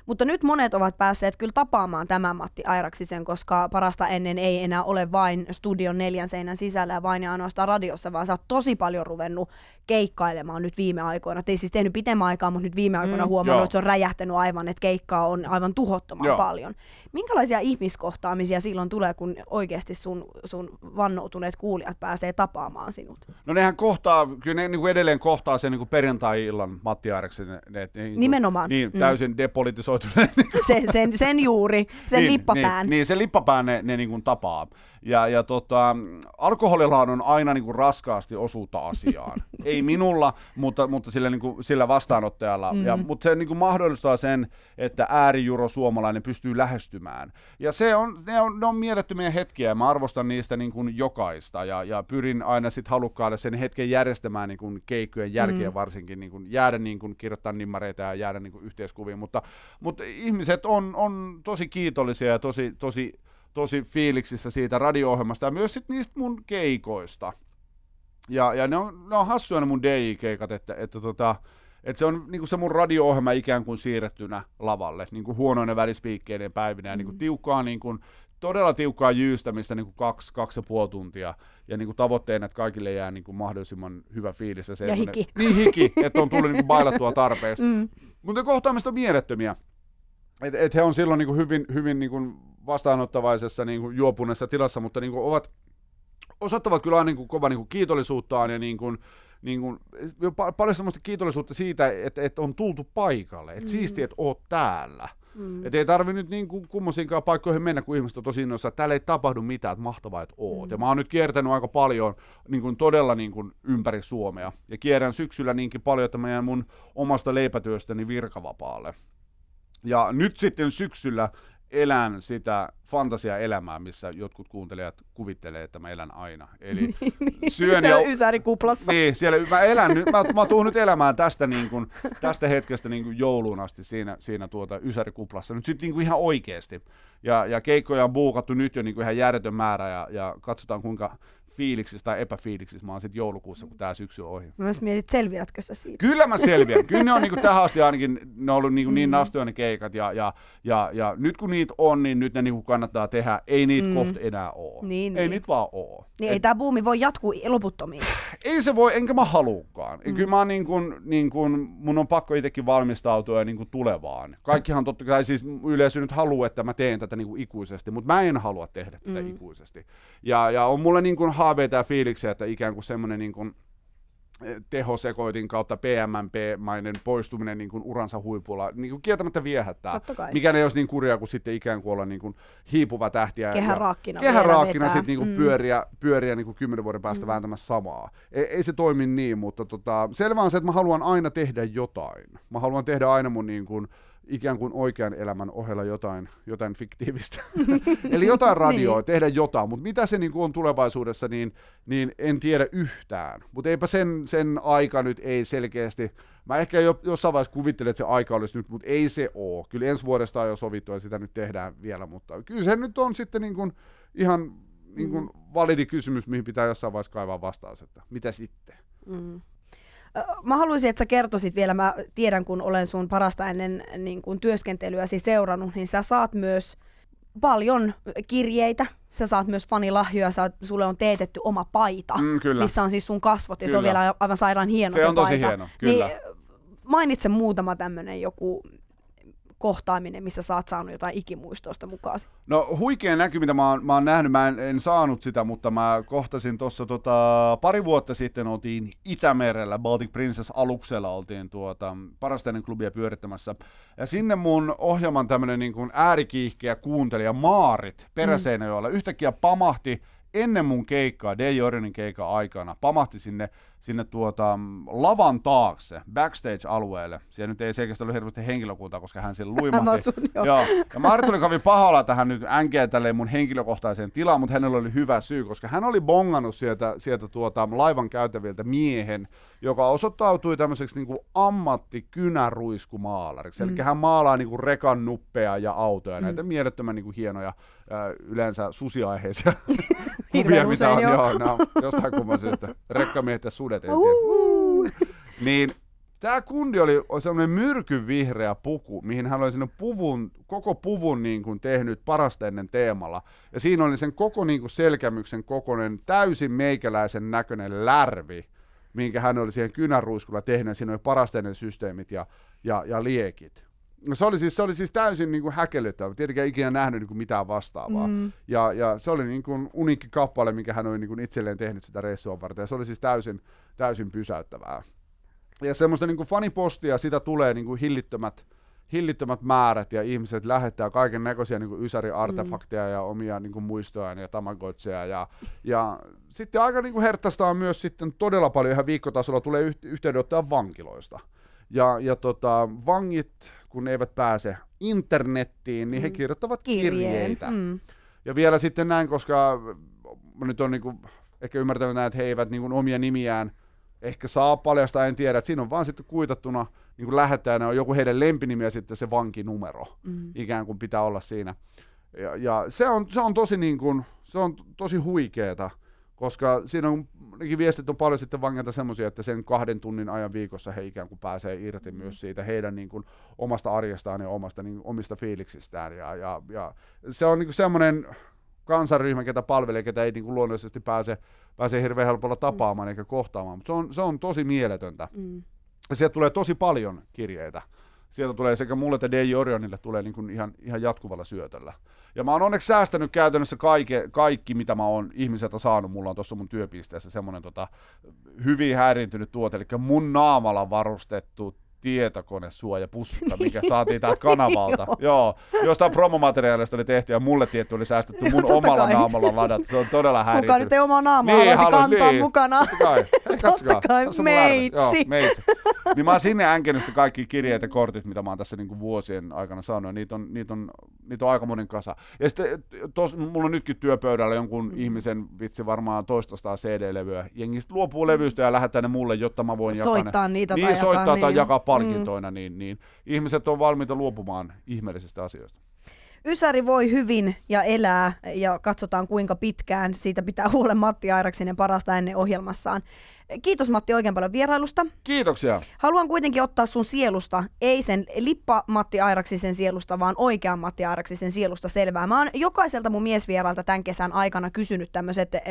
Speaker 3: Mutta nyt monet ovat päässeet kyllä tapaamaan tämän Matti Airaksisen, koska parasta ennen ei enää ole vain studion neljän seinän sisällä ja vain ja ainoastaan radiossa, vaan sä oot tosi paljon ruvennut keikkailemaan nyt viime aikoina. Ei siis tehnyt pitemmän aikaa, mutta nyt viime aikoina mm, huomannut,
Speaker 4: joo.
Speaker 3: että se on räjähtänyt aivan, että keikkaa on aivan tuhottoman
Speaker 4: Joo.
Speaker 3: paljon. Minkälaisia ihmiskohtaamisia silloin tulee, kun oikeasti sun, sun vannoutuneet kuulijat pääsee tapaamaan sinut?
Speaker 4: No nehän kohtaa, kyllä ne niin kuin edelleen kohtaa sen niin perjantai-illan Matti Airiksinen. Ne, ne, niin
Speaker 3: Nimenomaan.
Speaker 4: Niin,
Speaker 3: Mm.
Speaker 4: täysin depolitisoituneen.
Speaker 3: Sen, sen, sen juuri, sen
Speaker 4: niin,
Speaker 3: lippapään.
Speaker 4: Niin, niin, sen lippapään ne, ne niin kuin tapaa. Ja, ja tota, alkoholillahan on aina niin kuin raskaasti osuutta asiaan. Ei minulla, mutta, mutta sillä, niin kuin, sillä vastaanottajalla. Mm. Ja, mutta se niin kuin mahdollistaa sen, että äärijuro suomalainen pystyy lähestymään. Ja se on, ne, on, ne on mielettömiä hetkiä ja mä arvostan niistä niin kuin jokaista. Ja, ja pyrin aina sit halukkaille sen hetken järjestämään niin kuin keikkojen jälkeen mm. varsinkin niin kuin jäädä niin kuin kirjoittaa nimmareita ja jäädä niin kuin yhteiskuviin. Mutta, mutta ihmiset on, on tosi kiitollisia ja tosi, tosi, tosi fiiliksissä siitä radio-ohjelmasta ja myös sit niistä mun keikoista. Ja, ja ne, on, ne on hassuja ne mun DJ-keikat, että, että, tota, että se on niinku se mun radio-ohjelma ikään kuin siirrettynä lavalle, niinku huonoinen välispiikkeiden päivinä ja niinku tiukkaa niinku, todella tiukkaa jyystämistä niinku kaksi, kaksi ja puoli tuntia. Ja niinku tavoitteena, että kaikille jää niinku mahdollisimman hyvä fiilis. Ja, semmonen-
Speaker 3: hiki.
Speaker 4: Niin hiki, että on tullut niinku bailattua tarpeeksi. Mm. Mutta ne kohtaamiset on mielettömiä. Et, et he on silloin niinku hyvin, hyvin niinku vastaanottavaisessa niinku juopuneessa tilassa, mutta niinku ovat osoittavat kyllä niin kuin kova niin kuin kiitollisuuttaan ja niin kuin, niin kuin, pa- paljon semmoista kiitollisuutta siitä, että, että on tultu paikalle. Että mm. siistiä, että oot täällä. Mm. Et ei tarvi nyt niin kuin kummosinkaan paikkoihin mennä, kun ihmiset on tosi innoissa, että täällä ei tapahdu mitään, että mahtavaa, että oot. Mm. Ja mä oon nyt kiertänyt aika paljon, niin kuin todella niin kuin ympäri Suomea. Ja kierrän syksyllä niinkin paljon, että mä jään mun omasta leipätyöstäni virkavapaalle. Ja nyt sitten syksyllä elän sitä fantasiaelämää, missä jotkut kuuntelijat kuvittelee, että mä elän aina. Eli syön
Speaker 3: ja... Ysärikuplassa.
Speaker 4: Niin, siellä mä elän nyt, mä, mä tuun nyt elämään tästä, niin kuin, tästä hetkestä niin kuin jouluun asti siinä, siinä tuota ysärikuplassa. Nyt sitten niin kuin ihan oikeasti. Ja, ja keikkoja on buukattu nyt jo niin kuin ihan järjetön määrä ja, ja katsotaan kuinka fiiliksissä tai epäfiiliksissä mä oon sitten joulukuussa, kun tämä syksy on ohi.
Speaker 3: Mä myös mietit, selviätkö sä siitä?
Speaker 4: Kyllä mä selviän. Kyllä ne on niin kuin tähän asti ainakin, ne on ollut niin, niin mm. nastoja ne keikat. Ja, ja, ja, ja, nyt kun niitä on, niin nyt ne niin kuin kannattaa tehdä. Ei niitä mm. kohta enää ole. Niin, ei niin. niitä vaan ole.
Speaker 3: Niin Et, ei tämä buumi voi jatkuu loputtomiin.
Speaker 4: Ei se voi, enkä mä haluukaan. Mm. Kyllä mä niin kuin, niin kuin, mun on pakko itsekin valmistautua ja niin kuin tulevaan. Kaikkihan totta kai siis yleisö nyt haluaa, että mä teen tätä niin kuin ikuisesti, mutta mä en halua tehdä tätä mm. ikuisesti. Ja, ja on mulle niin kuin haaveita ja fiiliksiä, että ikään kuin semmoinen niin kuin eh, tehosekoitin kautta PMMP-mainen poistuminen niin kuin uransa huipulla niin kuin kieltämättä viehättää. Mikä ei olisi niin kurjaa kuin sitten ikään kuin olla niin kuin hiipuva tähtiä.
Speaker 3: Kehäraakkina.
Speaker 4: Kehäraakkina sitten niin kuin mm. pyöriä, pyöriä niin kuin kymmenen vuoden päästä mm. vääntämässä samaa. Ei, ei, se toimi niin, mutta tota, selvä on se, että mä haluan aina tehdä jotain. Mä haluan tehdä aina mun niin kuin, ikään kuin oikean elämän ohella jotain, jotain fiktiivistä. Eli jotain radioa, niin. tehdä jotain, mutta mitä se niin kuin on tulevaisuudessa, niin, niin en tiedä yhtään. Mutta eipä sen, sen aika nyt ei selkeästi, mä ehkä jo, jossain vaiheessa kuvittelen, että se aika olisi nyt, mutta ei se ole. Kyllä ensi vuodesta on jo sovittu ja sitä nyt tehdään vielä, mutta kyllä se nyt on sitten niin kuin ihan niin kuin mm. validi kysymys, mihin pitää jossain vaiheessa kaivaa vastaus, että mitä sitten. Mm.
Speaker 3: Mä haluaisin, että sä kertoisit vielä, mä tiedän kun olen sun parasta ennen niin kun työskentelyäsi seurannut, niin sä saat myös paljon kirjeitä, sä saat myös fanilahjoja, sä, sulle on teetetty oma paita, mm, kyllä. missä on siis sun kasvot, ja kyllä. se on vielä aivan sairaan hieno
Speaker 4: se,
Speaker 3: se
Speaker 4: on tosi paita. hieno, kyllä. Niin,
Speaker 3: mainitse muutama tämmöinen joku kohtaaminen, missä sä oot saanut jotain ikimuistoista mukaan?
Speaker 4: No huikea näky, mitä mä oon, mä oon nähnyt, mä en, en saanut sitä, mutta mä kohtasin tuossa tota, pari vuotta sitten oltiin Itämerellä, Baltic Princess aluksella oltiin tuota, parasteinen klubia pyörittämässä. Ja sinne mun ohjelman tämmönen niin kuin äärikiihkeä kuuntelija Maarit Peräseinäjoella mm. yhtäkkiä pamahti ennen mun keikkaa, Day Orionin keikan aikana, pamahti sinne sinne tuota, lavan taakse, backstage-alueelle. Siellä nyt ei selkeästi ollut hirveästi henkilökuntaa, koska hän siellä luimahti.
Speaker 3: Sun, joo.
Speaker 4: joo. Ja Marit oli kovin pahalla tähän nyt änkeä tälleen mun henkilökohtaiseen tilaan, mutta hänellä oli hyvä syy, koska hän oli bongannut sieltä, sieltä tuota, laivan käytäviltä miehen, joka osoittautui tämmöiseksi niin ammattikynäruiskumaalariksi. Mm. Eli hän maalaa niin kuin rekan nuppeja ja autoja, mm. näitä mielettömän niin kuin hienoja, äh, yleensä susiaiheisia kuvia, mitä on, joo, no, jostain kumman syystä. Rekkamiehet ja sudet, en tiedä. Niin Tämä kundi oli semmoinen myrkyvihreä puku, mihin hän oli puvun, koko puvun niin kuin tehnyt parasta ennen teemalla. Ja siinä oli sen koko niin kuin selkämyksen kokoinen, täysin meikäläisen näköinen lärvi, minkä hän oli siihen kynäruiskulla tehnyt. Siinä oli parasta ennen systeemit ja, ja, ja liekit. No se oli siis, se oli siis täysin niin kuin häkellyttävä. Tietenkään ikinä nähnyt niin kuin mitään vastaavaa. Mm. Ja, ja se oli niin kuin uniikki kappale, minkä hän oli niin kuin itselleen tehnyt sitä reissua varten. Ja se oli siis täysin, täysin pysäyttävää. Ja semmoista niin kuin fanipostia, sitä tulee niin kuin hillittömät, hillittömät määrät ja ihmiset lähettää kaiken näköisiä niin ysäri-artefakteja mm. ja omia niin kuin muistojaan ja tamagotseja. Ja, ja sitten aika niin kuin herttaista on myös sitten todella paljon ihan viikkotasolla tulee yhteydenottoja vankiloista. Ja, ja tota, vangit kun ne eivät pääse internettiin, niin he mm. kirjoittavat Kirjeen. kirjeitä. Mm. Ja vielä sitten näin, koska nyt on niinku ehkä ymmärtänyt näin, että he eivät niinku omia nimiään ehkä saa paljastaa, en tiedä, että siinä on vaan sitten kuitattuna niin lähettäjänä on joku heidän lempinimi ja sitten se vankinumero mm. ikään kuin pitää olla siinä. Ja, ja se, on, se on tosi niin kuin, se on tosi huikeeta koska siinä on viestit on paljon sitten vangilta semmoisia, että sen kahden tunnin ajan viikossa he ikään kuin pääsee irti mm. myös siitä heidän niin kuin, omasta arjestaan ja omasta, niin, omista fiiliksistään. Ja, ja, ja se on niin semmoinen kansanryhmä, ketä palvelee, ketä ei niin kuin, luonnollisesti pääse, pääse hirveän helpolla tapaamaan mm. eikä kohtaamaan, mutta se on, se on tosi mieletöntä. Mm. sieltä tulee tosi paljon kirjeitä sieltä tulee sekä mulle että DJ Orionille tulee niin kuin ihan, ihan jatkuvalla syötöllä. Ja mä oon onneksi säästänyt käytännössä kaike, kaikki, mitä mä oon ihmiseltä saanut. Mulla on tuossa mun työpisteessä semmoinen tota, hyvin häiriintynyt tuote, eli mun naamalla varustettu tietokonesuojapussukka, mikä saatiin täältä kanavalta. Joo. Jostain promomateriaalista oli tehty ja mulle tietty oli säästetty mun
Speaker 3: Totta
Speaker 4: omalla
Speaker 3: kai.
Speaker 4: naamalla ladattu. Se on todella
Speaker 3: Kuka
Speaker 4: häiriintynyt.
Speaker 3: nyt ei omaa naamaa
Speaker 4: Niin, haluan,
Speaker 3: kantaa
Speaker 4: niin.
Speaker 3: mukana.
Speaker 4: Totta kai.
Speaker 3: Totta kai, meitsi.
Speaker 4: Joo, meitsi. Niin mä oon sinne änkenyt kaikki kirjeet ja kortit, mitä mä oon tässä niinku vuosien aikana saanut. Ja niitä on, niitä on, niitä on aika monen kasa. Ja sitten tos, mulla on nytkin työpöydällä jonkun
Speaker 3: Mm.
Speaker 4: ihmisen vitsi varmaan toistastaan CD-levyä. Jengi sit luopuu levyistä ja lähettää ne mulle, jotta mä voin jakaa ne.
Speaker 3: Soittaa niitä
Speaker 4: niin,
Speaker 3: tai jakaa,
Speaker 4: soittaa tai
Speaker 3: niin.
Speaker 4: jakaa palkintoina, niin, niin ihmiset on valmiita luopumaan ihmeellisistä asioista.
Speaker 3: Ysäri voi hyvin ja elää ja katsotaan kuinka pitkään. Siitä pitää huolen Matti Airaksinen parasta ennen ohjelmassaan. Kiitos Matti oikein paljon vierailusta.
Speaker 4: Kiitoksia.
Speaker 3: Haluan kuitenkin ottaa sun sielusta, ei sen lippa Matti Airaksisen sielusta, vaan oikean Matti Airaksisen sielusta selvää. Mä oon jokaiselta mun miesvierailta tämän kesän aikana kysynyt tämmöiset eh,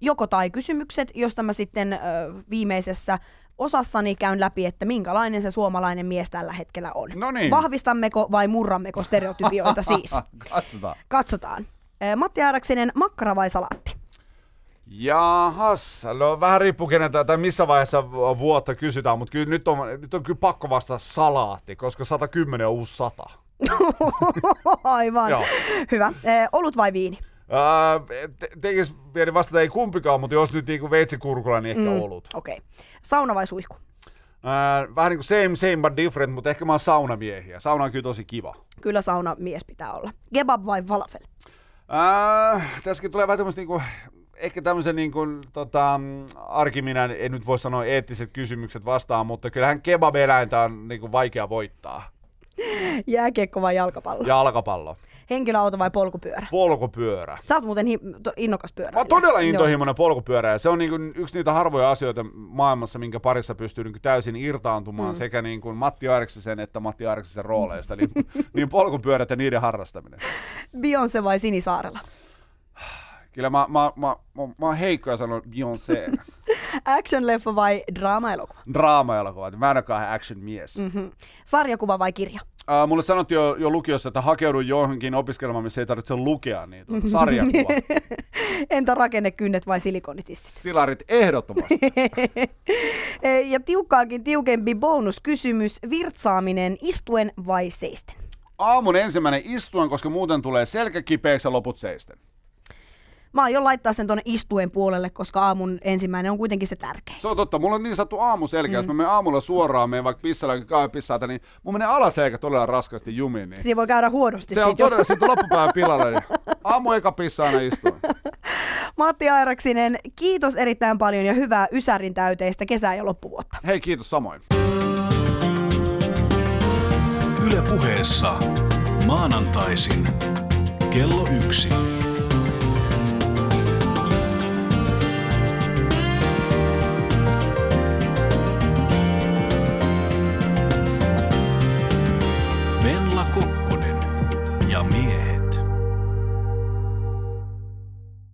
Speaker 3: joko tai kysymykset, josta mä sitten eh, viimeisessä osassani käyn läpi, että minkälainen se suomalainen mies tällä hetkellä on.
Speaker 4: No niin.
Speaker 3: Vahvistammeko vai murrammeko stereotypioita siis?
Speaker 4: Katsotaan.
Speaker 3: Katsotaan. Matti Airaksinen, makkara vai salaatti?
Speaker 4: Jahas, no vähän riippuu keneltä tai missä vaiheessa vuotta kysytään, mutta kyllä nyt on, nyt on kyllä pakko vastata salaatti, koska 110 on uusi 100.
Speaker 3: Aivan. Hyvä. Eh, olut vai viini?
Speaker 4: Tekis pieni vastata ei kumpikaan, mutta jos nyt niinku veitsikurkulla, niin ehkä mm. olut.
Speaker 3: Okei. Okay. Sauna vai suihku?
Speaker 4: Ää, vähän niin kuin same, same but different, mutta ehkä mä oon saunamiehiä. Sauna on kyllä tosi kiva.
Speaker 3: Kyllä sauna mies pitää olla. Kebab vai falafel?
Speaker 4: Ää, tässäkin tulee vähän tämmöistä niinku, ehkä tämmöisen niin kuin, tota, arkiminä, en nyt voi sanoa eettiset kysymykset vastaan, mutta kyllähän kebab-eläintä on niin kuin, vaikea voittaa.
Speaker 3: Jääkiekko vai jalkapallo?
Speaker 4: Jalkapallo.
Speaker 3: Henkilöauto vai polkupyörä?
Speaker 4: Polkupyörä.
Speaker 3: Sä oot muuten hi- innokas pyörä.
Speaker 4: Mä oon todella intohimoinen polkupyörä ja se on niin kuin yksi niitä harvoja asioita maailmassa, minkä parissa pystyy niin kuin täysin irtaantumaan mm. sekä niin kuin Matti Airiksisen että Matti Airiksisen rooleista, niin, niin polkupyörät ja niiden harrastaminen.
Speaker 3: Beyoncé vai Sinisaarella?
Speaker 4: Kyllä mä, mä, mä, mä, mä oon heikko ja sanon Beyoncé.
Speaker 3: Action-leffa vai draama-elokuva?
Speaker 4: Draama-elokuva, mä en olekaan action mies. Mm.
Speaker 3: Mm-hmm. Sarjakuva vai kirja?
Speaker 4: Uh, mulle sanottiin jo, jo lukiossa, että hakeudu johonkin opiskelemaan, missä ei tarvitse lukea niitä. Mm-hmm. Sarjakuva.
Speaker 3: Entä rakennekynnet vai silikonitissit?
Speaker 4: Silarit ehdottomasti.
Speaker 3: E, ja tiukkaakin tiukempi bonuskysymys. Virtsaaminen istuen vai seisten?
Speaker 4: Aamun ensimmäinen istuen, koska muuten tulee selkä kipeäksi ja loput seisten.
Speaker 3: Mä aion laittaa sen tuonne istuen puolelle, koska aamun ensimmäinen on kuitenkin se tärkein.
Speaker 4: Se on totta. Mulla on niin sanottu aamuselkä. Mm. Jos mä menen aamulla suoraan, menen vaikka pissalla käy pissaata, niin mun menee alaselkä todella raskasti jumiin. Niin.
Speaker 3: Siinä voi käydä huonosti.
Speaker 4: Se on
Speaker 3: sit, jos-
Speaker 4: todella, sitten loppupäivän pilalle. Niin aamu eka pissa aina istuen.
Speaker 3: Matti Airaksinen, kiitos erittäin paljon ja hyvää Ysärin täyteistä kesää ja loppuvuotta.
Speaker 4: Hei, kiitos samoin.
Speaker 2: Yle puheessa maanantaisin kello yksi.